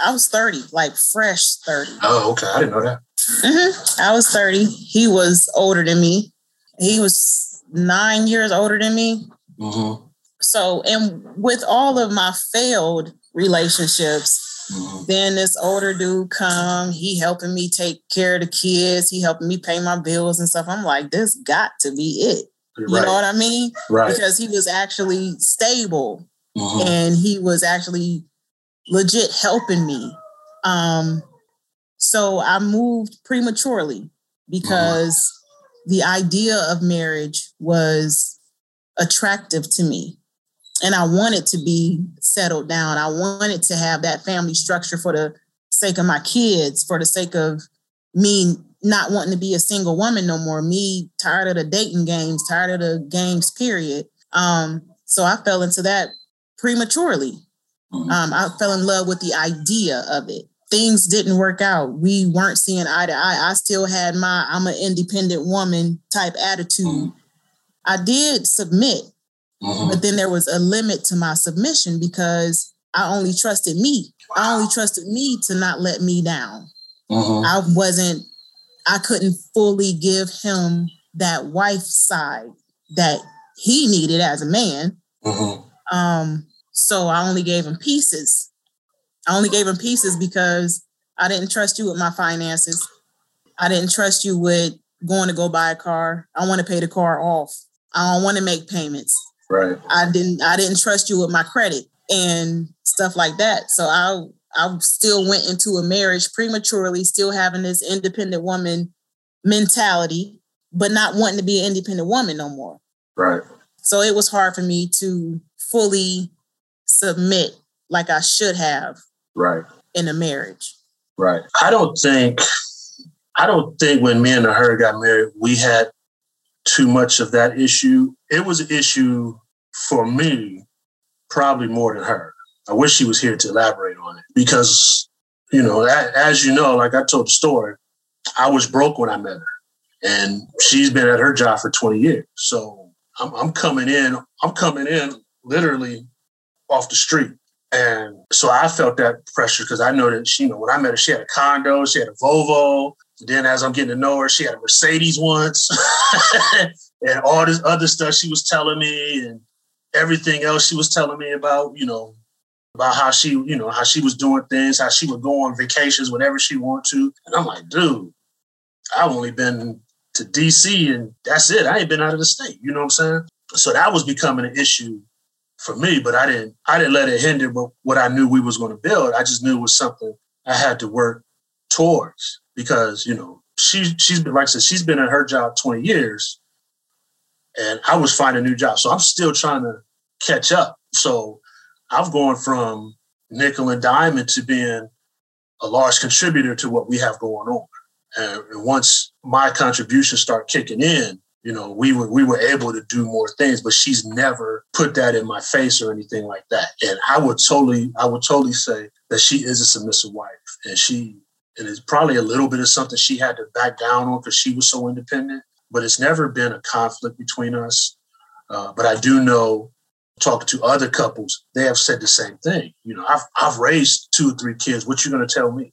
I was thirty, like fresh thirty. Oh, okay. I didn't know that. Mhm. I was 30. He was older than me. He was nine years older than me. Mm-hmm. So, and with all of my failed relationships, Mm-hmm. then this older dude come, he helping me take care of the kids, he helping me pay my bills and stuff. I'm like, this got to be it. You Right. know what I mean? right. Because he was actually stable Mhm. and he was actually legit helping me. Um, so I moved prematurely because the idea of marriage was attractive to me. And I wanted to be settled down. I wanted to have that family structure for the sake of my kids, for the sake of me not wanting to be a single woman no more, me tired of the dating games, tired of the games, period. Um, so I fell into that prematurely. Mhm. Um, I fell in love with the idea of it. Things didn't work out. We weren't seeing eye to eye. I still had my I'm an independent woman type attitude. Mhm. I did submit, Mhm. but then there was a limit to my submission because I only trusted me. I only trusted me to not let me down. Mhm. I wasn't, I couldn't fully give him that wife side that he needed as a man. Mhm. Um, so I only gave him pieces. I only gave him pieces because I didn't trust you with my finances. I didn't trust you with going to go buy a car. I want to pay the car off. I don't want to make payments. Right. I didn't I didn't trust you with my credit and stuff like that. So I I still went into a marriage prematurely, still having this independent woman mentality, but not wanting to be an independent woman no more. Right. So it was hard for me to fully submit like I should have Right. in a marriage. Right. I don't think I don't think when me and her got married, we had too much of that issue. It was an issue for me, probably more than her. I wish she was here to elaborate on it because, you know, as you know, like I told the story, I was broke when I met her, and she's been at her job for 20 years. So I'm, I'm coming in, I'm coming in literally off the street. And so I felt that pressure because I know that she, you know, when I met her, she had a condo, she had a Volvo. Then as I'm getting to know her, she had a Mercedes once and all this other stuff she was telling me and everything else she was telling me about, you know, about how she, you know, how she was doing things, how she would go on vacations whenever she wanted to. And I'm like, dude, I've only been to DC and that's it. I ain't been out of the state. You know what I'm saying? So that was becoming an issue for me, but I didn't I didn't let it hinder what, I knew we was going to build. I just knew it was something I had to work towards because, you know, she she's been like I said, she's been at her job 20 years and I was finding a new job. So I'm still trying to catch up. So I've gone from nickel and diamond to being a large contributor to what we have going on. And, and once my contributions start kicking in, you know, we were we were able to do more things, but she's never put that in my face or anything like that. And I would totally, I would totally say that she is a submissive wife, and she, and it's probably a little bit of something she had to back down on because she was so independent. But it's never been a conflict between us. Uh, but I do know, talking to other couples, they have said the same thing. You know, I've I've raised two or three kids. What you going to tell me?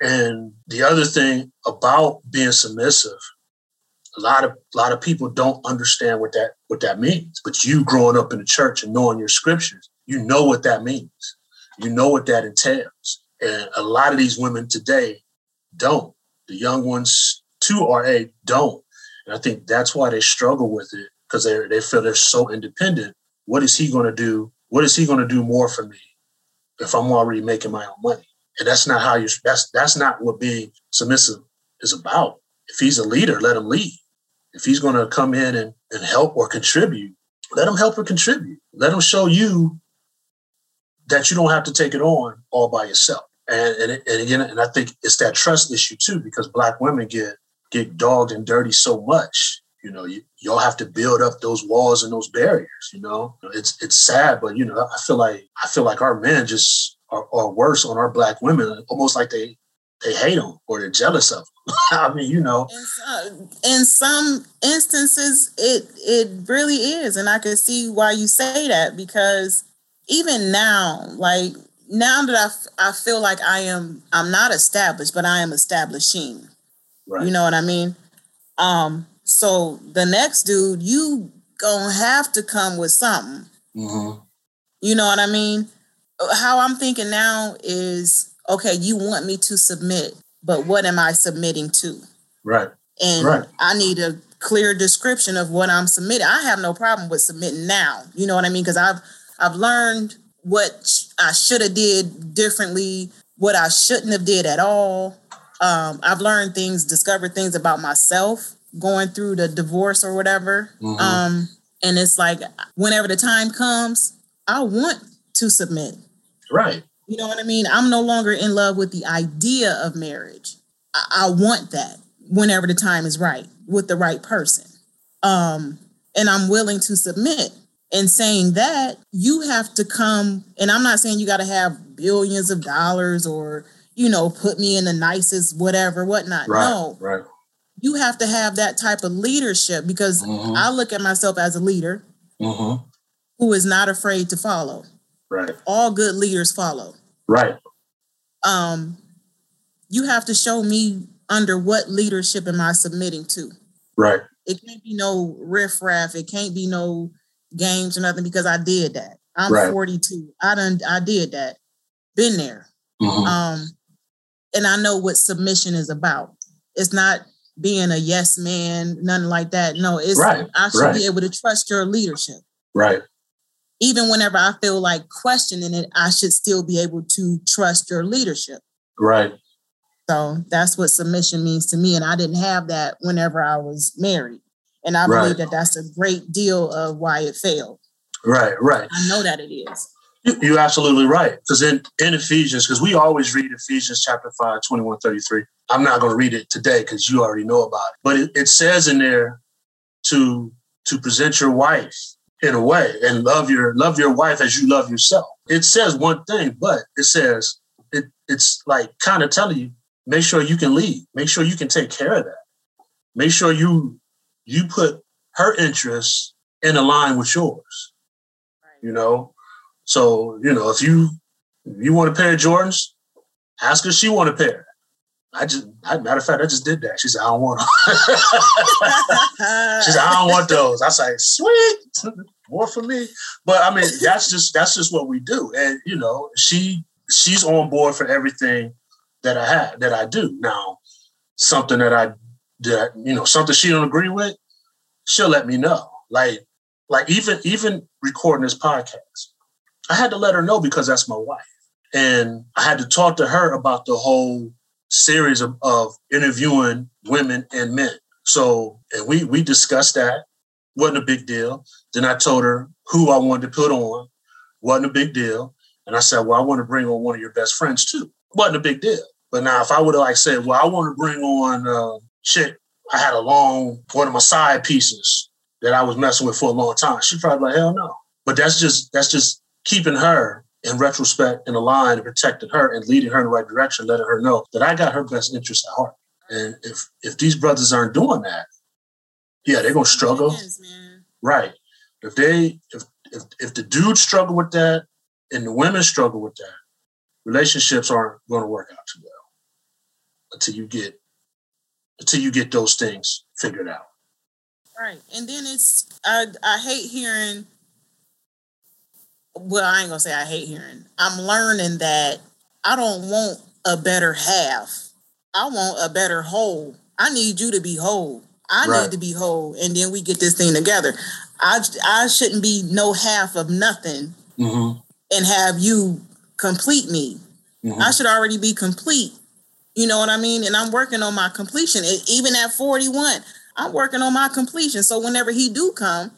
And the other thing about being submissive a lot of a lot of people don't understand what that what that means. But you growing up in the church and knowing your scriptures, you know what that means. You know what that entails. And a lot of these women today don't. The young ones to RA don't. And I think that's why they struggle with it because they they feel they're so independent what is he going to do? What is he going to do more for me if I'm already making my own money? And that's not how you. That's that's not what being submissive is about. If he's a leader, let him lead. If he's going to come in and, and help or contribute, let him help or contribute. Let him show you that you don't have to take it on all by yourself. And and, and again, and I think it's that trust issue too, because black women get get dogged and dirty so much. You know, you, y'all have to build up those walls and those barriers. You know, it's it's sad, but you know, I feel like I feel like our men just are, are worse on our black women, almost like they they hate them or they're jealous of them. I mean, you know, In some, in some instances, it it really is, and I can see why you say that because even now, like now that I, I feel like I am I'm not established, but I am establishing. Right? You know what I mean? Um, so the next dude, you gonna have to come with something. Mhm. You know what I mean? How I'm thinking now is okay, you want me to submit, but what am I submitting to? Right. And Right. I need a clear description of what I'm submitting. I have no problem with submitting now. You know what I mean? Because I've I've learned what I should have did differently, what I shouldn't have did at all. Um, I've learned things, discovered things about myself going through the divorce or whatever. Mhm. Um, and it's like whenever the time comes, I want to submit. Right. You know what I mean? I'm no longer in love with the idea of marriage. I, I want that whenever the time is right with the right person. Um, and I'm willing to submit. And saying that, you have to come, and I'm not saying you got to have billions of dollars or, you know, put me in the nicest whatever, whatnot. Right. No, Right. you have to have that type of leadership because Mhm. I look at myself as a leader Mm-hmm. who is not afraid to follow. Right. All good leaders follow. Right. um, you have to show me under what leadership am I submitting to. Right. It can't be no riffraff. It can't be no games or nothing because I did that. I'm Right. 42. I done I did that. Been there. Mhm. Um, and I know what submission is about. It's not being a yes man, nothing like that. No, it's Right, I should right. be able to trust your leadership. Right. Even whenever I feel like questioning it, I should still be able to trust your leadership. Right. So that's what submission means to me. And I didn't have that whenever I was married. And I Right. believe that that's a great deal of why it failed. Right. Right. I know that it is. You- You're absolutely right. Because in, in Ephesians, because we always read Ephesians chapter 5, 21, 33. I'm not going to read it today because you already know about it. But it, it says in there to to present your wife in a way and love your love your wife as you love yourself. It says one thing, but it says it, it's like kind of telling you, make sure you can lead, make sure you can take care of that. Make sure you you put her interests in a line with yours. You know, so you know, if you if you want a pair of Jordans, ask her she want a pair. I just, I, matter of fact, I just did that. She said, I don't want them. she said, I don't want those. I say, sweet, more for me. But I mean, that's just that's just what we do. And you know, she she's on board for everything that I have that I do. Now, something that I that you know, something she don't agree with, she'll let me know. Like, like even even recording this podcast, I had to let her know because that's my wife. And I had to talk to her about the whole series of, of interviewing women and men. So, and we we discussed that. Wasn't a big deal. Then I told her who I wanted to put on. Wasn't a big deal. And I said, well, I want to bring on one of your best friends too. Wasn't a big deal. But now, if I would have like said, well, I want to bring on uh, shit, I had a long one of my side pieces that I was messing with for a long time. She'd probably like, hell no. But that's just that's just keeping her in retrospect in the line and protecting her and leading her in the right direction, letting her know that I got her best interest at heart. And if if these brothers aren't doing that, yeah, they're gonna struggle. Is. Right. If they if if if the dudes struggle with that and the women struggle with that, relationships aren't gonna work out too well until you get until you get those things figured out. Right. And then it's I I hate hearing well, I ain't gonna say I hate hearing. I'm learning that I don't want a better half. I want a better whole. I need you to be whole. I Right. need to be whole, and then we get this thing together. I I shouldn't be no half of nothing Mm-hmm. and have you complete me. Mhm. I should already be complete. You know what I mean? And I'm working on my completion. Even at 41, I'm working on my completion. So whenever he do come,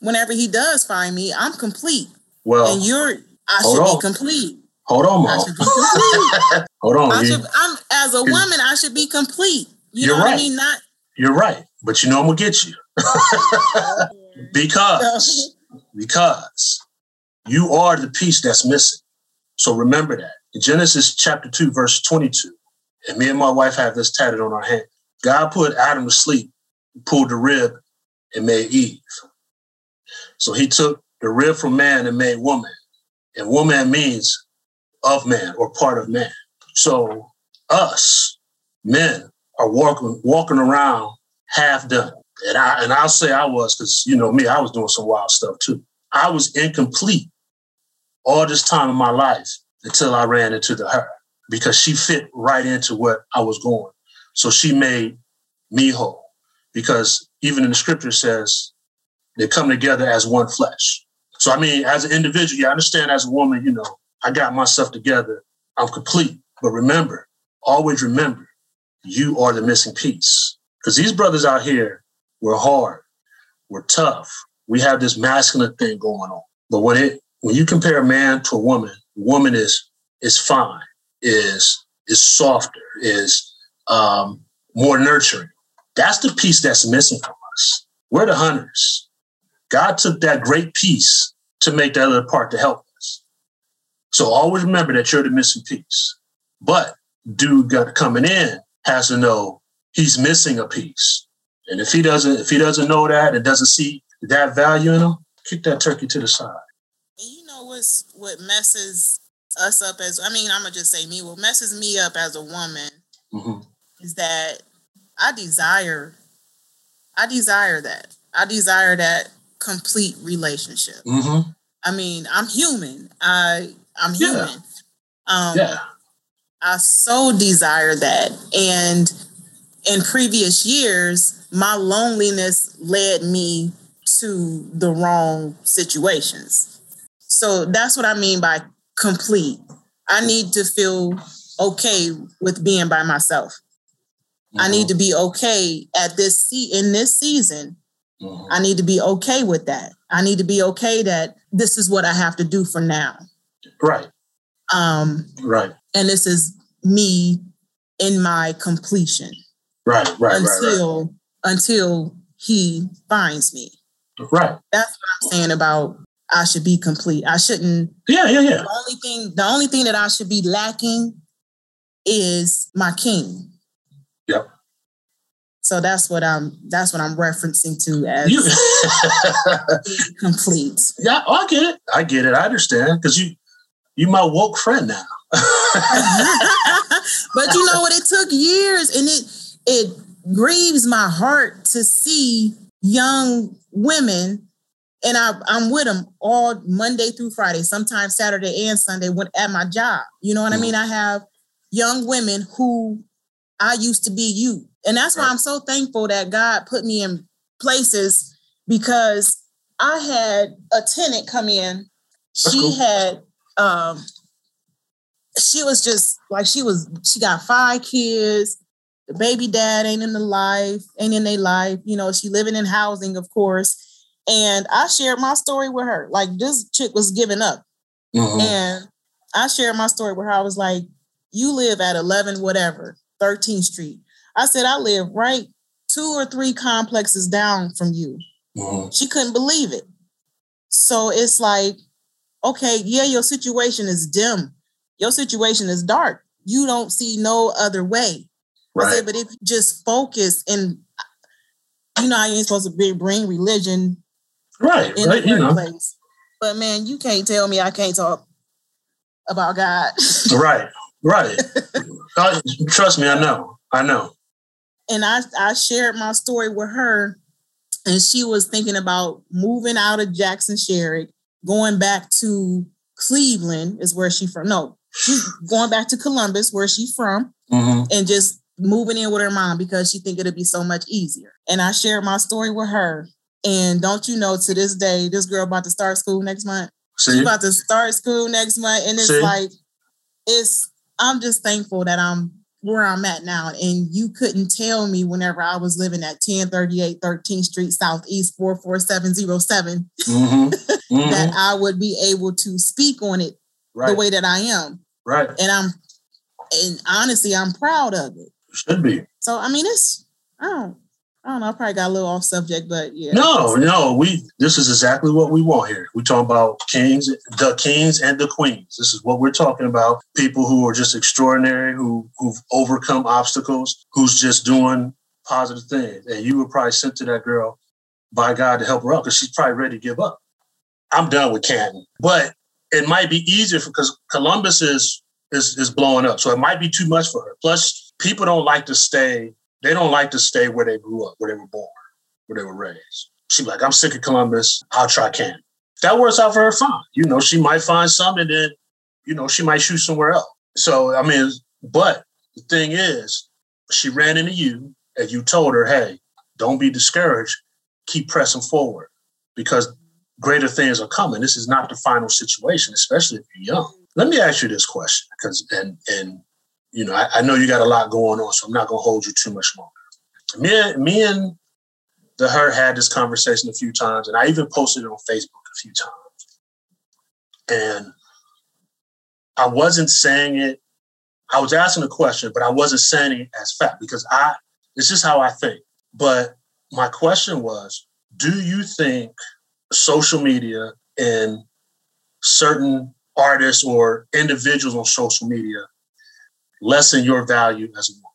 whenever he does find me, I'm complete. Well, and you're I should on. be complete. hold on, I should be complete. hold on. I should I'm as a woman, I should be complete. You You're know what I right. mean? Not you're right, but you know I'm gonna get you because because you are the piece that's missing. So remember that. In Genesis chapter 2, verse 22, and me and my wife have this tatted on our hand. God put Adam to sleep, pulled the rib, and made Eve. So he took the rib from man and made woman. And woman means of man or part of man. So us, men, are walking walking around half done. And I and I'll say I was because you know me, I was doing some wild stuff too. I was incomplete all this time in my life until I ran into the her because she fit right into what I was going. So she made me whole because even in the scripture says they come together as one flesh. So I mean, as an individual, you understand as a woman, you know, I got myself together. I'm complete. But remember, always remember, you are the missing piece. Because these brothers out here were hard, we're tough. We have this masculine thing going on. But when it when you compare a man to a woman, woman is is fine, is is softer, is um, more nurturing. That's the piece that's missing from us. We're the hunters. God took that great piece to make that other part to help us. So always remember that you're the missing piece. But dude got coming in has to know he's missing a piece. And if he doesn't, if he doesn't know that and doesn't see that value in him, kick that turkey to the side. You know what's what messes us up as I mean, I'm gonna just say me, what messes me up as a woman hmm is that I desire I desire that. I desire that complete relationship. hmm I mean, I'm human. I I'm Yeah. human. Um Yeah. I so desire that. And in previous years, my loneliness led me to the wrong situations. So that's what I mean by complete. I need to feel okay with being by myself. I need to be okay at this se- in this season. Mhm. I need to be okay with that. I need to be okay that this is what I have to do for now. Right. Um, Right. and this is me in my completion Right. Right. Right. until until he finds me. Right. Right. That's what I'm saying about I should be complete. I shouldn't Yeah. Yeah. Yeah. the only thing the only thing that I should be lacking is my king. So that's what I'm that's what I'm referencing to as You. complete. yeah. I get it. I get it. I understand because you you my woke friend now. but you know what? It took years, and it it grieves my heart to see young women, and I, I'm with them all Monday through Friday, sometimes Saturday and Sunday when at my job. You know what I mm. mean? I have young women who I used to be you, and that's why I'm so thankful that God put me in places because I had a tenant come in. That's She cool. had um she was just like she was she got five kids. The baby dad ain't in the life ain't in their life. You know she living in housing of course. And i shared my story with her. Like this chick was giving up. Mhm. and i shared my story with her. I was like you live at 11 whatever 13th street i said i live right two or three complexes down from you Mhm. she couldn't believe it so it's like okay yeah your situation is dim your situation is dark you don't see no other way I Right. said, but if you just focus and you know, I ain't supposed to be, bring religion Right. in Right. the You know. But man, you can't tell me I can't talk about God. Right. Right. Uh, trust me. I know. I know. And I, I shared my story with her, and she was thinking about moving out of Jackson Sherrick, going back to Cleveland, is where she from. No, she's going back to Columbus, where she from, hmm and just moving in with her mom because she think it'll be so much easier. And I shared my story with her. And don't you know, to this day, this girl about to start school next month. See, She's about to start school next month. And it's See? like, it's I'm just thankful that I'm where I'm at now. And you couldn't tell me whenever I was living at 1038 13th Street Southeast 44707 hmm that I would be able to speak on it right, the way that I am. right, And I'm and honestly, I'm proud of it. should be. So I mean it's I don't I don't know, I probably got a little off subject, but yeah. No, no, we. This is exactly what we want here. We talk about kings, the kings and the queens. This is what we're talking about. People who are just extraordinary, who who've overcome obstacles, who's just doing positive things. And you were probably sent to that girl by God to help her out because she's probably ready to give up. I'm done with Canton, but it might be easier because Columbus is is is blowing up, so it might be too much for her. Plus, people don't like to stay. They don't like to stay where they grew up, where they were born, where they were raised. She's like, I'm sick of Columbus. I'll try Canton. If that works out for her, fine. You know, she might find something, and then you know she might shoot somewhere else. So I mean, but the thing is, she ran into you, and you told her, "Hey, don't be discouraged. Keep pressing forward, because greater things are coming. This is not the final situation, especially if you're young." Let me ask you this question, because and and you know, I, I know you got a lot going on, so I'm not gonna hold you too much longer. Me, me and the her had this conversation a few times, and I even posted it on Facebook a few times. And I wasn't saying it. I was asking a question, but I wasn't saying it as fact because I. It's just how I think. But my question was: Do you think social media and certain artists or individuals on social media lessen your value as a woman?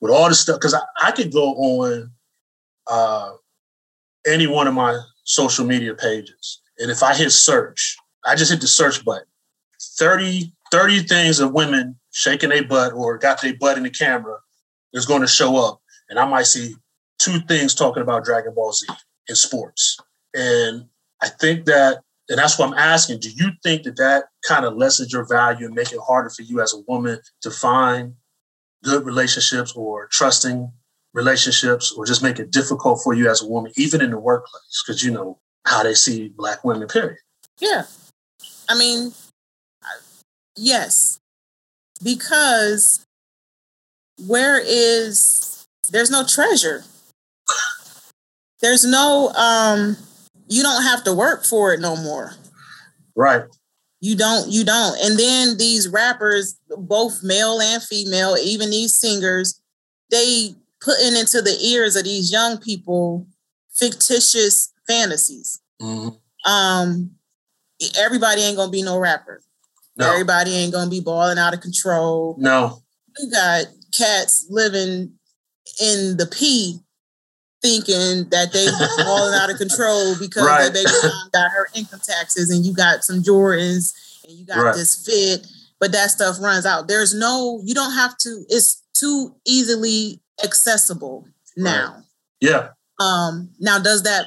With all the stuff, because I, I could go on uh, any one of my social media pages, and if I hit search, I just hit the search button. 30, 30 things of women shaking their butt or got their butt in the camera is going to show up. And I might see two things talking about Dragon Ball Z in sports. And I think that, and that's what I'm asking, do you think that that kind of lessens your value and make it harder for you as a woman to find good relationships or trusting relationships or just make it difficult for you as a woman, even in the workplace? Because you know how they see black women, period. Yeah. I mean, yes. Because where is there's no treasure. There's no um you don't have to work for it no more. Right. You don't, you don't. And then these rappers, both male and female, even these singers, they putting into the ears of these young people fictitious fantasies. Mhm. Um, everybody ain't gonna be no rapper. No. Everybody ain't gonna be balling out of control. No. You got cats living in the P thinking that they balling out of control because Right. their baby mom got her income taxes and you got some Jordans and you got Right. this fit, but that stuff runs out. There's no, you don't have to, it's too easily accessible now. Yeah. Um, now does that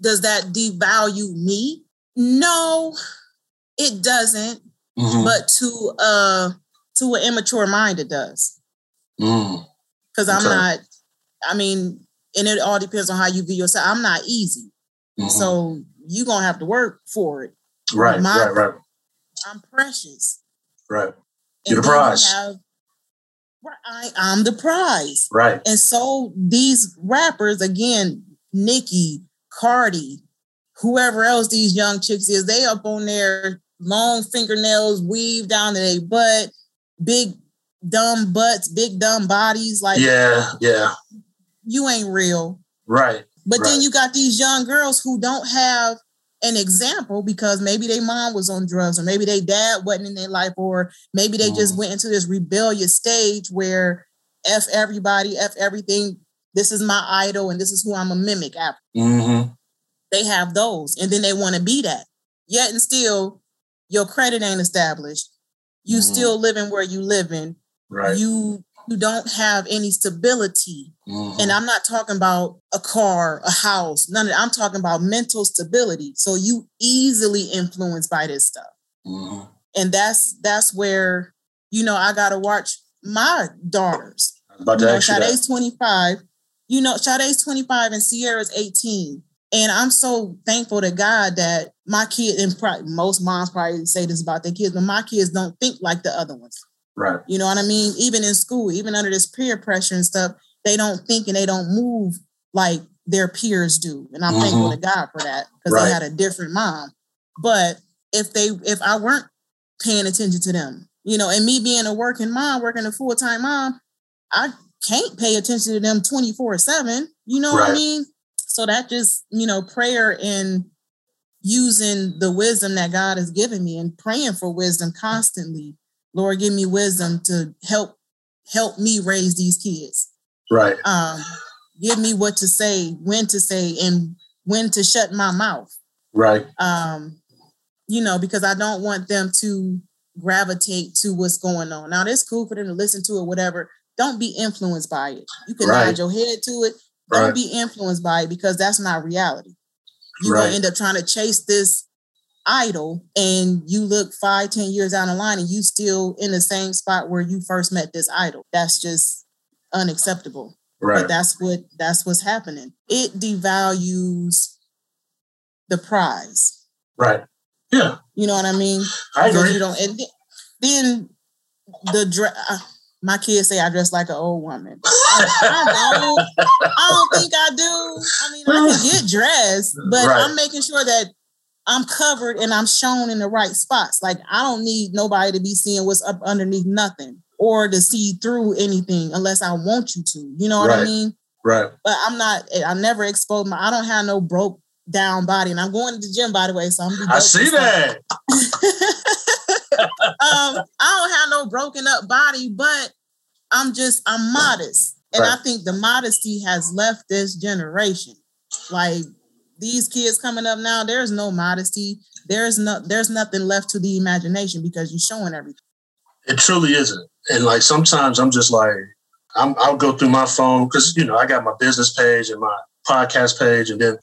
does that devalue me? No, it doesn't. Mhm. But to uh to an immature mind, it does. Mm. Because I'm Okay. not. I mean, and it all depends on how you view yourself. I'm not easy, Mhm. so you're gonna have to work for it. right, my- right, right, I'm precious. right, You're the And you prize. have- Right, I, I'm the prize. right. And so these rappers, again, Nicki, Cardi, whoever else these young chicks is, they up on their long fingernails, weave down to their butt, big dumb butts, big dumb bodies. Like Yeah, yeah. You ain't real. Right. But then you got these young girls who don't have an example because maybe their mom was on drugs or maybe their dad wasn't in their life or maybe they just Mm. went into this rebellious stage where F everybody, F everything. This is my idol and this is who I'm a mimic after. Mm-hmm. They have those and then they want to be that. Yet and still, your credit ain't established. You Mm. still living where you living. Right. You you don't have any stability. Mhm. And I'm not talking about a car, a house, none of that. I'm talking about mental stability. So you easily influenced by this stuff. Mhm. And that's that's where, you know, I gotta watch my daughters. About You to know, ask you that. Sade's 25. You know, Sade's 25 and Sierra's 18. And I'm so thankful to God that my kid, and probably, most moms probably say this about their kids, but my kids don't think like the other ones. Right. You know what I mean? Even in school, even under this peer pressure and stuff, they don't think and they don't move like their peers do. And I'm thankful mm-hmm. to God for that because Right. they had a different mom. But if they if I weren't paying attention to them, you know, and me being a working mom, working a full-time mom, I can't pay attention to them 24-7. You know what I mean? So that just, you know, prayer and using the wisdom that God has given me and praying for wisdom mm. constantly. Lord, give me wisdom to help help me raise these kids. Right. Um, give me what to say, when to say, and when to shut my mouth. Right. Um, you know, because I don't want them to gravitate to what's going on. Now, it's cool for them to listen to it, whatever. Don't be influenced by it. You can Right. nod your head to it. Don't Right. be influenced by it because that's not reality. You're Right. gonna end up trying to chase this idol and you look five, ten years down the line and you still in the same spot where you first met this idol. That's just unacceptable. Right. But that's what that's what's happening. It devalues the prize. Right. Yeah. You know what I mean? I agree. You don't. And then the dress. Uh, my kids say I dress like an old woman. I, I don't. I don't think I do. I mean, I can get dressed, but Right. I'm making sure that I'm covered and I'm shown in the right spots. Like I don't need nobody to be seeing what's up underneath nothing or to see through anything unless I want you to. You know what I mean? Right. But I'm not. I never exposed my. I don't have no broke down body, and I'm going to the gym by the way. So I'm. I see that. um, I don't have no broken up body, but I'm just I'm modest, and I think the modesty has left this generation. Like these kids coming up now, there's no modesty. There's no there's nothing left to the imagination because you're showing everything. It truly isn't. And like sometimes I'm just like, I'm, I'll go through my phone because you know I got my business page and my podcast page, and then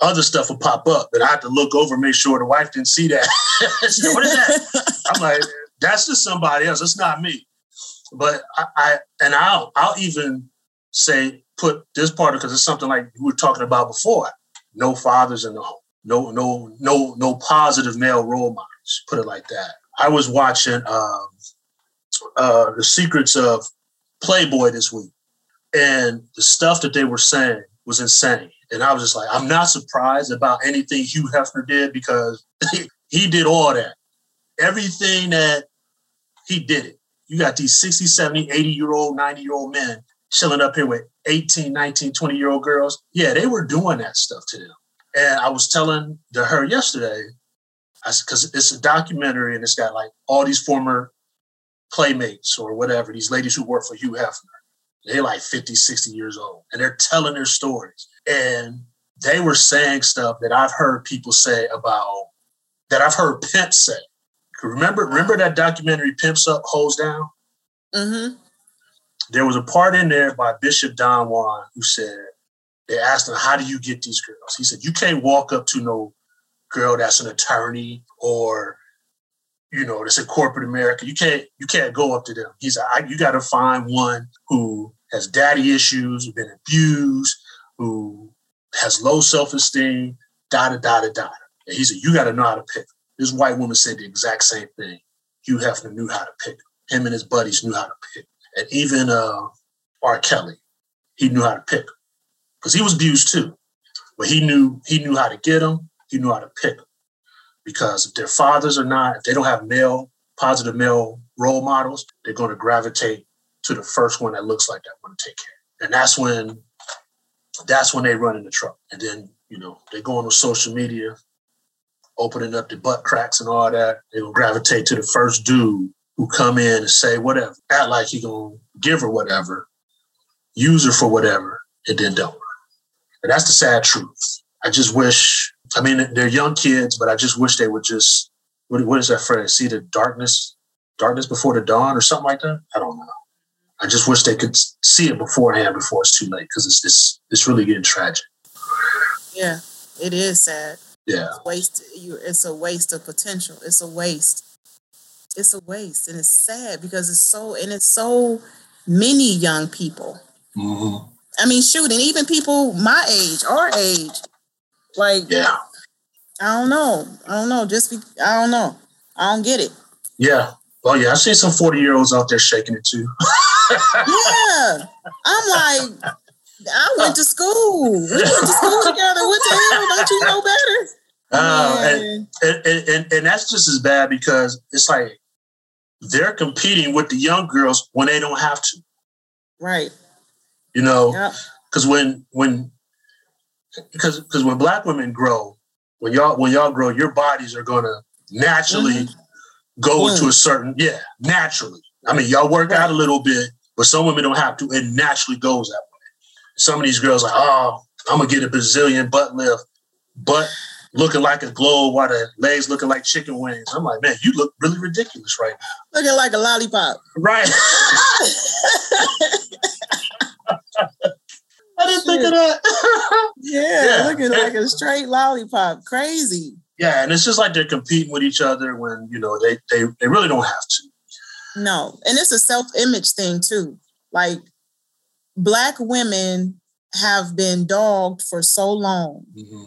other stuff will pop up, and I have to look over, make sure the wife didn't see that. What is that? I'm like, that's just somebody else. It's not me. But I, I and I'll I'll even say put this part because it's something like we were talking about before. No fathers in the home. No no no no positive male role models. Put it like that. I was watching um, uh, the secrets of Playboy this week, and the stuff that they were saying was insane. And I was just like, I'm not surprised about anything Hugh Hefner did because he did all that. Everything that he did it. You got these 60, 70, 80 year old, 90 year old men chilling up here with 18, 19, 20 year old girls. Yeah, they were doing that stuff to them. And I was telling to her yesterday, because it's a documentary and it's got like all these former playmates or whatever, these ladies who work for Hugh Hefner. They're like 50, 60 years old and they're telling their stories. And they were saying stuff that I've heard people say about, that I've heard pimps say. Remember, remember that documentary Pimps Up, Hoes Down? Mm-hmm. There was a part in there by Bishop Don Juan who said, they asked him, How do you get these girls? He said, You can't walk up to no girl that's an attorney or you know that's in corporate America. You can't you can't go up to them. He's I, you got to find one who has daddy issues, been abused, who has low self esteem, da da da da da. And he said you got to know how to pick. This white woman said the exact same thing. Hugh Hefner knew how to pick. Him and his buddies knew how to pick, and even uh, R. Kelly, he knew how to pick because he was abused too. But he knew he knew how to get them. He knew how to pick them because if their fathers are not, if they don't have male positive male role models, they're going to gravitate to the first one that looks like that one to take care. And that's when that's when they run into trouble. And then you know they go on social media, opening up the butt cracks and all that. They will gravitate to the first dude who come in and say whatever, act like he gonna give her whatever, use her for whatever, and then don't. And that's the sad truth. I just wish, I mean, they're young kids, but I just wish they would just, what, what is that phrase? See the darkness, darkness before the dawn or something like that? I don't know. I just wish they could see it beforehand before it's too late because it's, it's, it's really getting tragic. Yeah, it is sad. Yeah. It's waste. You. It's a waste of potential. It's a waste it's a waste and it's sad because it's so and it's so many young people. Mm-hmm. I mean, shoot, and even people my age, our age, like Yeah, I don't know, I don't know, just be, I don't know, I don't get it. yeah. Well, yeah, I've seen some forty year olds out there shaking it too. Yeah, I'm like, I went to school. We went to school together. What the hell? Don't you know better? Uh, and, and, and, and that's just as bad because it's like they're competing with the young girls when they don't have to. right. You know, Yep. because when when because because when black women grow, when y'all when y'all grow, your bodies are gonna naturally go Mm. into a certain yeah naturally. I mean, y'all work out a little bit, but some women don't have to. It naturally goes that way. Some of these girls like, oh, I'm gonna get a Brazilian butt lift, butt looking like a globe while the legs looking like chicken wings. I'm like, man, you look really ridiculous right now. Looking like a lollipop. Right. I didn't think of that. Yeah, Yeah. looking like a straight lollipop. Crazy. yeah, and it's just like they're competing with each other when you know they they, they really don't have to. No, and it's a self-image thing too. Like black women have been dogged for so long. Mm-hmm.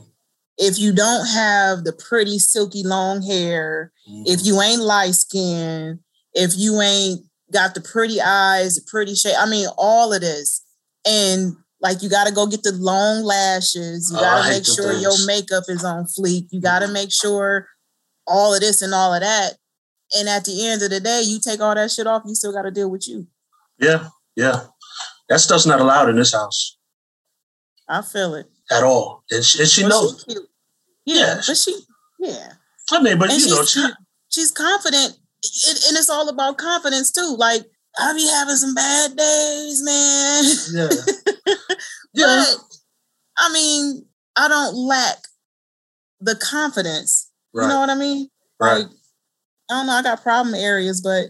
If you don't have the pretty silky long hair, if mm-hmm. you ain't light skinned, if you ain't got the pretty eyes, the pretty shape, I mean, all of this. And like you got to go get the long lashes. You Oh, got I to hate make sure things. your makeup is on fleek. You got to mm-hmm. make sure all of this and all of that. And at the end of the day, you take all that shit off, you still got to deal with you. Yeah, yeah, that stuff's not allowed in this house I feel it. at all, and she, and she knows. she. Yeah, but she, yeah. I mean, but and you know, she's, she, she's confident. It, and it's all about confidence too. Like, I be having some bad days, man. yeah, yeah, But I mean, I don't lack the confidence. right, You know what I mean? right, Like, I don't know. I got problem areas, but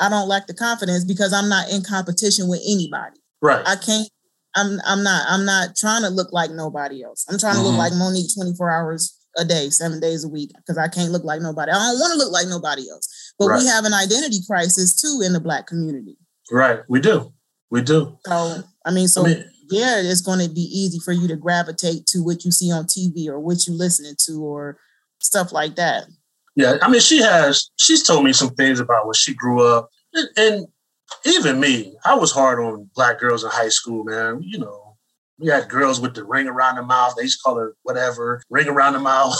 I don't lack the confidence because I'm not in competition with anybody. right, I can't. I'm. I'm not. I'm not trying to look like nobody else. I'm trying to Mhm. look like Monique 24 hours a day, seven days a week, because I can't look like nobody. I don't want to look like nobody else. But Right. we have an identity crisis too in the black community. right. We do, we do. So I mean, so I mean, yeah, it's going to be easy for you to gravitate to what you see on TV or what you're listening to or stuff like that. Yeah, I mean, she has. She's told me some things about where she grew up, and, and even me, I was hard on black girls in high school, man. You know, we had girls with the ring around the mouth. They used to call her whatever, ring around the mouth,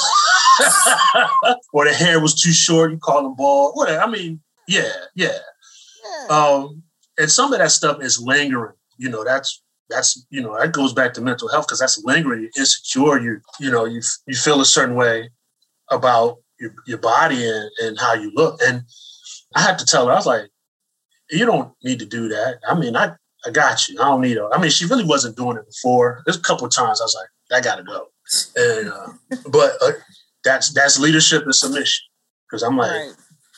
or the hair was too short. You call them bald. Whatever. I mean, yeah, yeah. Um, and some of that stuff is lingering. You know, that's that's you know that goes back to mental health because that's lingering. You're insecure. You you know you you feel a certain way about your, your body and, and how you look. And I had to tell her, I was like, you don't need to do that. I mean, I, I got you. I don't need. I mean, she really wasn't doing it before. There's a couple of times I was like, I gotta go. And uh, but uh, that's that's leadership and submission. Because I'm like, Right.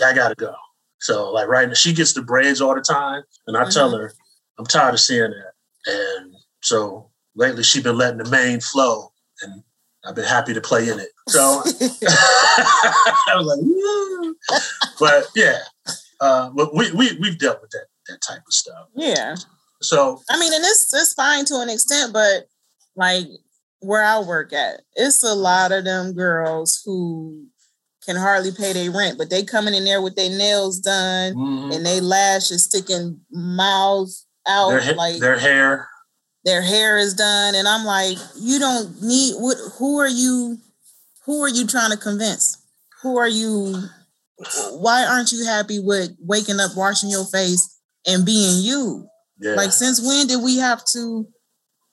I gotta go. So like right now, she gets the braids all the time, and I tell Mhm. her, I'm tired of seeing that. And so lately, she's been letting the mane flow, and I've been happy to play in it. So I was like, Woo. but yeah, uh, but we we we've dealt with that that type of stuff. yeah. So I mean, and it's it's fine to an extent, but like where I work at, it's a lot of them girls who can hardly pay their rent, but they coming in there with their nails done mhm, and they lashes sticking miles out, their ha- like their hair, their hair is done, and I'm like, you don't need what? Who are you? Who are you trying to convince? Who are you? Why aren't you happy with waking up, washing your face, and being you? yeah, Like, since when did we have to?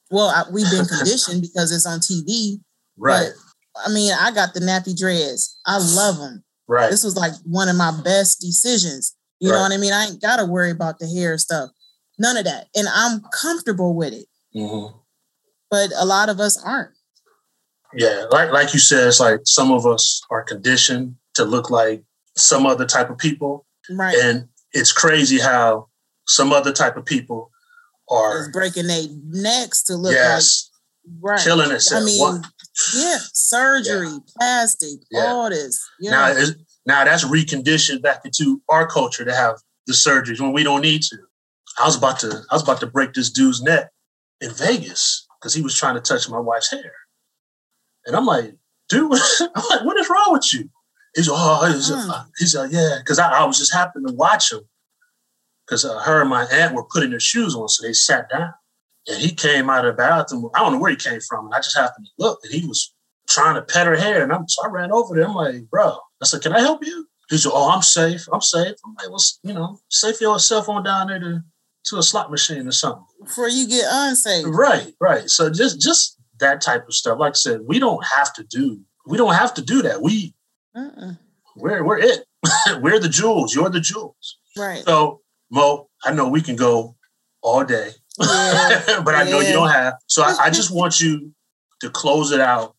Well, I, we've been conditioned because it's on TV. right, But I mean, I got the nappy dreads. I love them. right, This was like one of my best decisions. You know what I mean? I ain't got to worry about the hair stuff. None of that. And I'm comfortable with it. mhm. But a lot of us aren't. yeah. Like like you said, it's like some of us are conditioned to look like some other type of people, Right. and it's crazy how some other type of people It's are breaking their necks to look yes like right. killing itself. I mean, What- yeah, surgery, plastic, Yeah. all this. Now Yeah. Now that's reconditioned back into our culture to have the surgeries when we don't need to. I was about to I was about to break this dude's neck in Vegas because he was trying to touch my wife's hair. And I'm like, dude, I'm like, what is wrong with you? He's oh, he's, Mm. uh, he's uh, yeah, because I, I was just happening to watch him because uh, her and my aunt were putting their shoes on, so they sat down. And he came out of the bathroom. I don't know where he came from, and I just happened to look, and he was trying to pet her hair, and I'm so I ran over there. I'm like, bro, I said, can I help you? He said, oh, I'm safe. I'm safe. I'm like, well, you know, safe yourself on down there to to a slot machine or something. Before you get unsafe. Right, right. So just just that type of stuff. Like I said, we don't have to do we don't have to do that. We Mm-mm. we're we're it. we're the jewels. You're the jewels. Right. So Mo, I know we can go all day, Yeah, but I know you don't have. So I, I just want you to close it out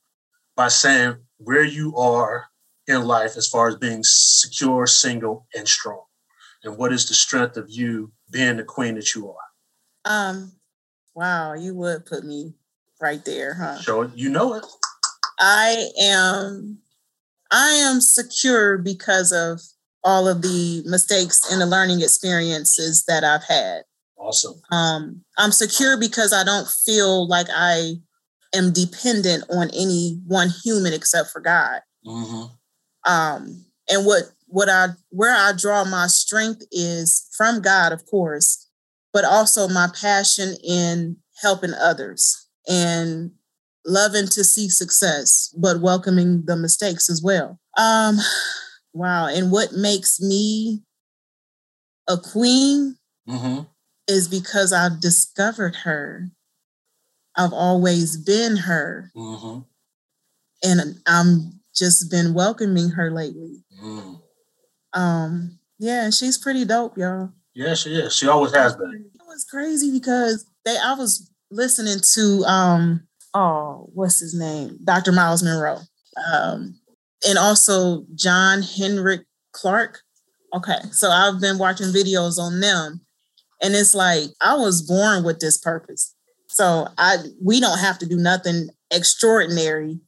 by saying where you are in life as far as being secure, single, and strong, and what is the strength of you being the queen that you are. Um, wow, you would put me right there, huh? So you know it. I am I am secure because of all of the mistakes and the learning experiences that I've had. Awesome. Um, I'm secure because I don't feel like I am dependent on any one human except for God. hmm Um, and what what I where I draw my strength is from God, of course, but also my passion in helping others and loving to see success, but welcoming the mistakes as well. Um, wow. And what makes me a queen hmm is because I've discovered her. I've always been her, hmm and I'm just been welcoming her lately. Mm. Um, yeah, she's pretty dope, y'all. Yeah, she is. She always has been. It was crazy because they I was listening to um oh what's his name? Dr. Myles Munroe. Um and also John Henrik Clarke. Okay, so I've been watching videos on them and it's like I was born with this purpose. So I we don't have to do nothing extraordinary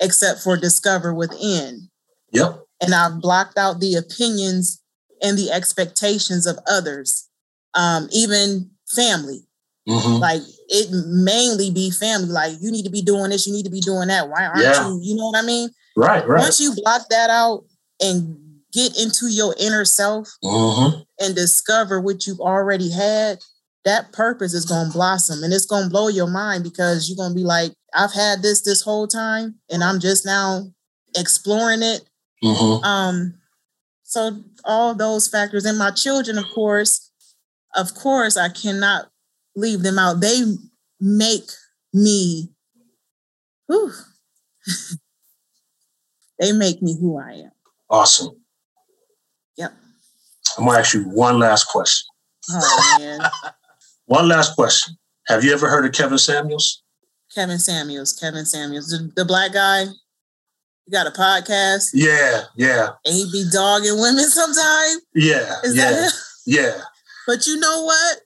except for discover within Yep. and I've blocked out the opinions and the expectations of others, um, even family. Hmm Like it mainly be family. Like you need to be doing this, you need to be doing that. Why aren't Yeah. you? You know what I mean? Right, right. Once you block that out and get into your inner self hmm and discover what you've already had, that purpose is gonna blossom and it's gonna blow your mind because you're gonna be like, I've had this this whole time and I'm just now exploring it hmm um so all those factors and my children of course of course i cannot leave them out they make me whew, they make me who i am Awesome. Yep. I'm gonna ask you one last question. oh man One last question. Have you ever heard of Kevin Samuels? kevin samuels kevin samuels the, the black guy he got a podcast Yeah, yeah, and he be dogging women sometimes yeah, is yeah, that him? yeah. but you know what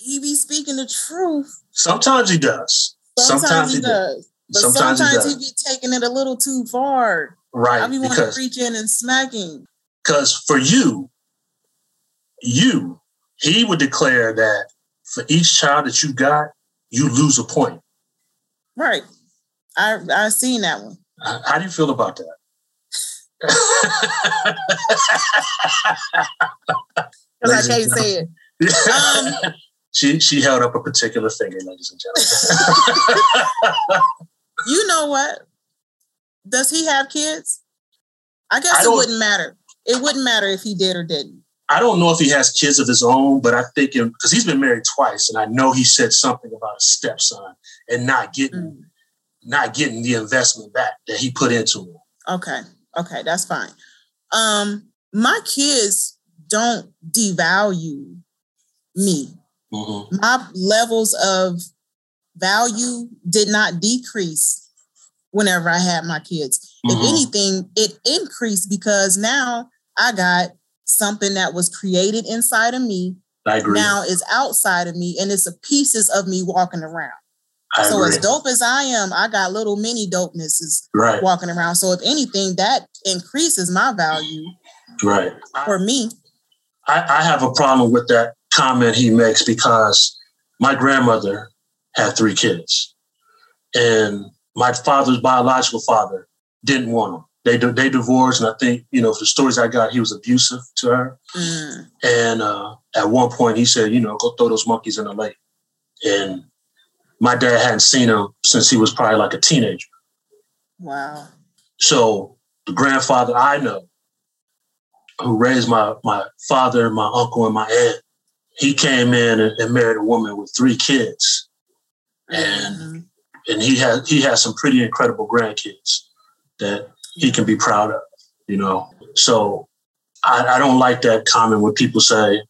he be speaking the truth Sometimes he does. Sometimes, he, does. But Sometimes sometimes, he he, be taking it a little too far. Right. I be wanting to reach in and smack him. because for you, you, he would declare that for each child that you got, you lose a point. Right. I I seen that one. How how do you feel about that? Because I can't say it. Um, she she held up a particular finger, ladies and gentlemen. You know what? Does he have kids? I guess I it wouldn't matter. It wouldn't matter if he did or didn't. I don't know if he has kids of his own, but I think because he's been married twice, and I know he said something about a stepson and not getting Mm. not getting the investment back that he put into him. Okay. Okay, that's fine. Um, my kids don't devalue me. Mhm. my levels of value did not decrease whenever I had my kids. Mhm. If anything, it increased because now I got something that was created inside of me I agree. now is outside of me and it's the pieces of me walking around. I so agree. as dope as I am, I got little mini dopenesses right, walking around. So if anything, that increases my value right. for me. I, I have a problem with that comment he makes because my grandmother had three kids, and my father's biological father didn't want them. They they divorced, and I think you know, the stories I got, he was abusive to her. Mm, And uh, at one point, he said, you know, go throw those monkeys in the lake. And my dad hadn't seen him since he was probably like a teenager. wow. So the grandfather I know, who raised my my father, my uncle, and my aunt, he came in and, married a woman with three kids, and Mhm. and he had he has some pretty incredible grandkids that he can be proud of, you know. So I, I don't like that comment when people say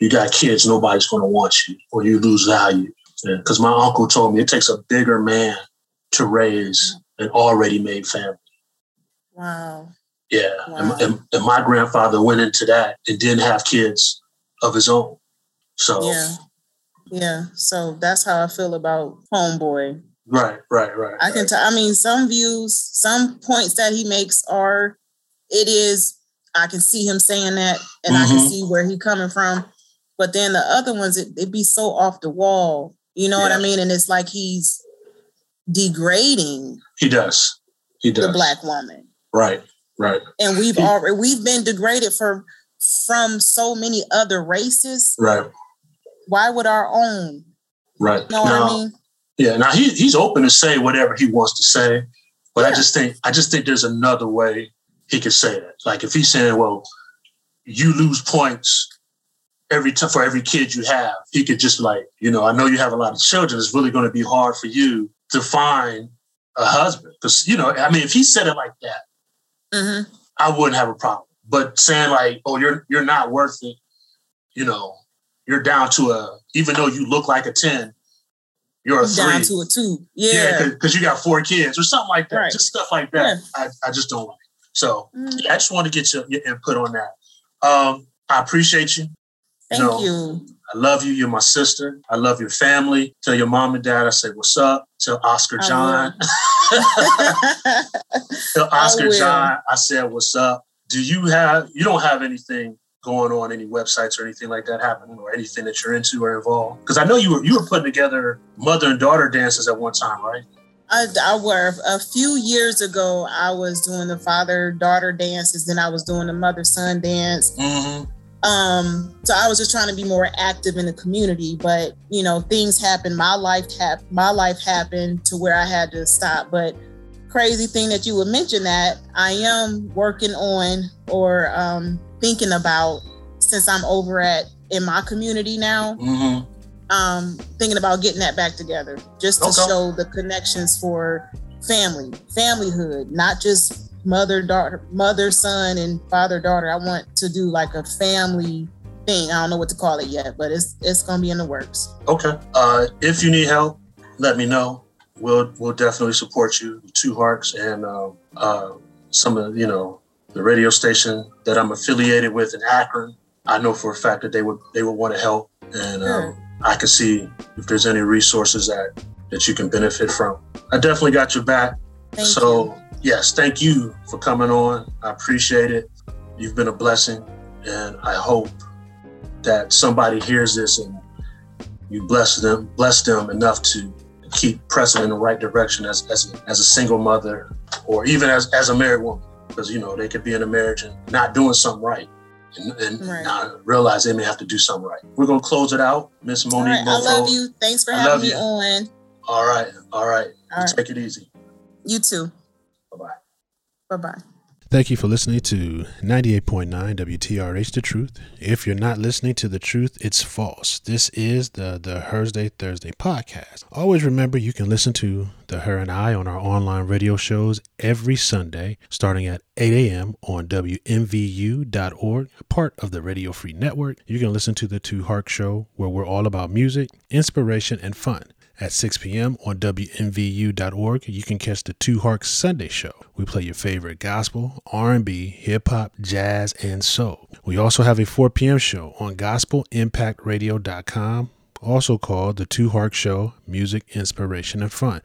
you got kids, nobody's going to want you, or you lose value. Because my uncle told me it takes a bigger man to raise an already made family. Wow. Yeah. And, and, and my grandfather went into that and didn't have kids of his own. So, Yeah. Yeah. So that's how I feel about Homeboy. right, right, right. I can right. tell. I mean, some views, some points that he makes are, it is. I can see him saying that, and I can Mhm. see where he coming from. But then the other ones, it, it be so off the wall. You know what I mean? And it's like he's degrading He does. He does. the black woman, Right, right. and we've already we've been degraded for from so many other races. Right, Why would our own? right. You Know what Now- I mean? Yeah, now he, he's open to say whatever he wants to say, but I just think I just think there's another way he could say that. Like if he's saying, "Well, you lose points every time for every kid you have," he could just like, you know, I know you have a lot of children. It's really going to be hard for you to find a husband because you know, I mean, if he said it like that, hmm I wouldn't have a problem. But saying like, "Oh, you're you're not worth it," you know, you're down to a even though you look like a ten, you're a three. Down to a two. Yeah, Yeah. because you got four kids or something like that. Right. Just stuff like that. I, I just don't like. So Mhm. yeah, I just want to get your, your input on that. Um, I appreciate you. Thank No. you. I love you. You're my sister. I love your family. Tell your mom and dad I say what's up. Tell Oscar I John. Tell Oscar will. John I said what's up. Do you have you don't have anything going on, any websites or anything like that happening or anything that you're into or involved? Because I know you were you were putting together mother and daughter dances at one time, right? I, I were a few years ago. I was doing the father daughter dances, then I was doing the mother son dance. Mm-hmm. Um, so I was just trying to be more active in the community. But you know, things happened. My life hap- My life happened to where I had to stop. But crazy thing that you would mention that I am working on or um, thinking about since I'm over at in my community now. Mm-hmm. um, thinking about getting that back together, just to Okay. show the connections for family, familyhood, not just mother daughter, mother son, and father daughter. I want to do like a family thing. I don't know what to call it yet, but it's it's gonna be in the works. Okay. Uh, if you need help, let me know. We'll we'll definitely support you. Two Hearts and uh, uh, some of you know the radio station that I'm affiliated with in Akron. I know for a fact that they would they would want to help, and um, I can see if there's any resources that that you can benefit from. I definitely got your back. Thank so you. yes, thank you for coming on. I appreciate it. You've been a blessing, and I hope that somebody hears this and you bless them, bless them enough to keep pressing in the right direction as as, as a single mother, or even as as a married woman, because you know they could be in a marriage and not doing something right. And, and Right. not realize they may have to do something right. We're gonna close it out, Miss Monique right, I love you. Thanks for I having me you. on. All right, all right. All right. Take it easy. You too. Bye bye. Bye bye. Thank you for listening to 98.9 WTRH The Truth. If you're not listening to The Truth, it's false. This is the The Thursday Thursday podcast. Always remember you can listen to The Her and I on our online radio shows every Sunday starting at 8 a.m. on WMVU.org, part of the Radio Free Network. You can listen to The Two Hark Show where we're all about music, inspiration, and fun. At 6 p.m. on WMVU.org, you can catch the Two Hark Sunday Show. We play your favorite gospel, R&B, hip hop, jazz, and soul. We also have a 4 p.m. show on GospelImpactRadio.com also called The Two Hark Show Music, Inspiration, and Fun.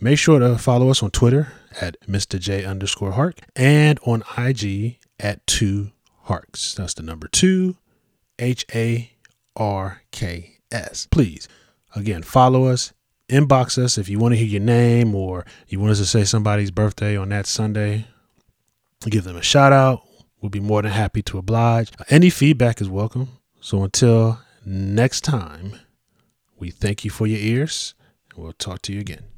Make sure to follow us on Twitter at Mr. J underscore Hark and on IG at Two Harks. That's the number two, H A R K S. Please, again, follow us, inbox us if you want to hear your name or you want us to say somebody's birthday on that Sunday. Give them a shout out. We'll be more than happy to oblige. Any feedback is welcome. So until next time, we thank you for your ears. and We'll talk to you again.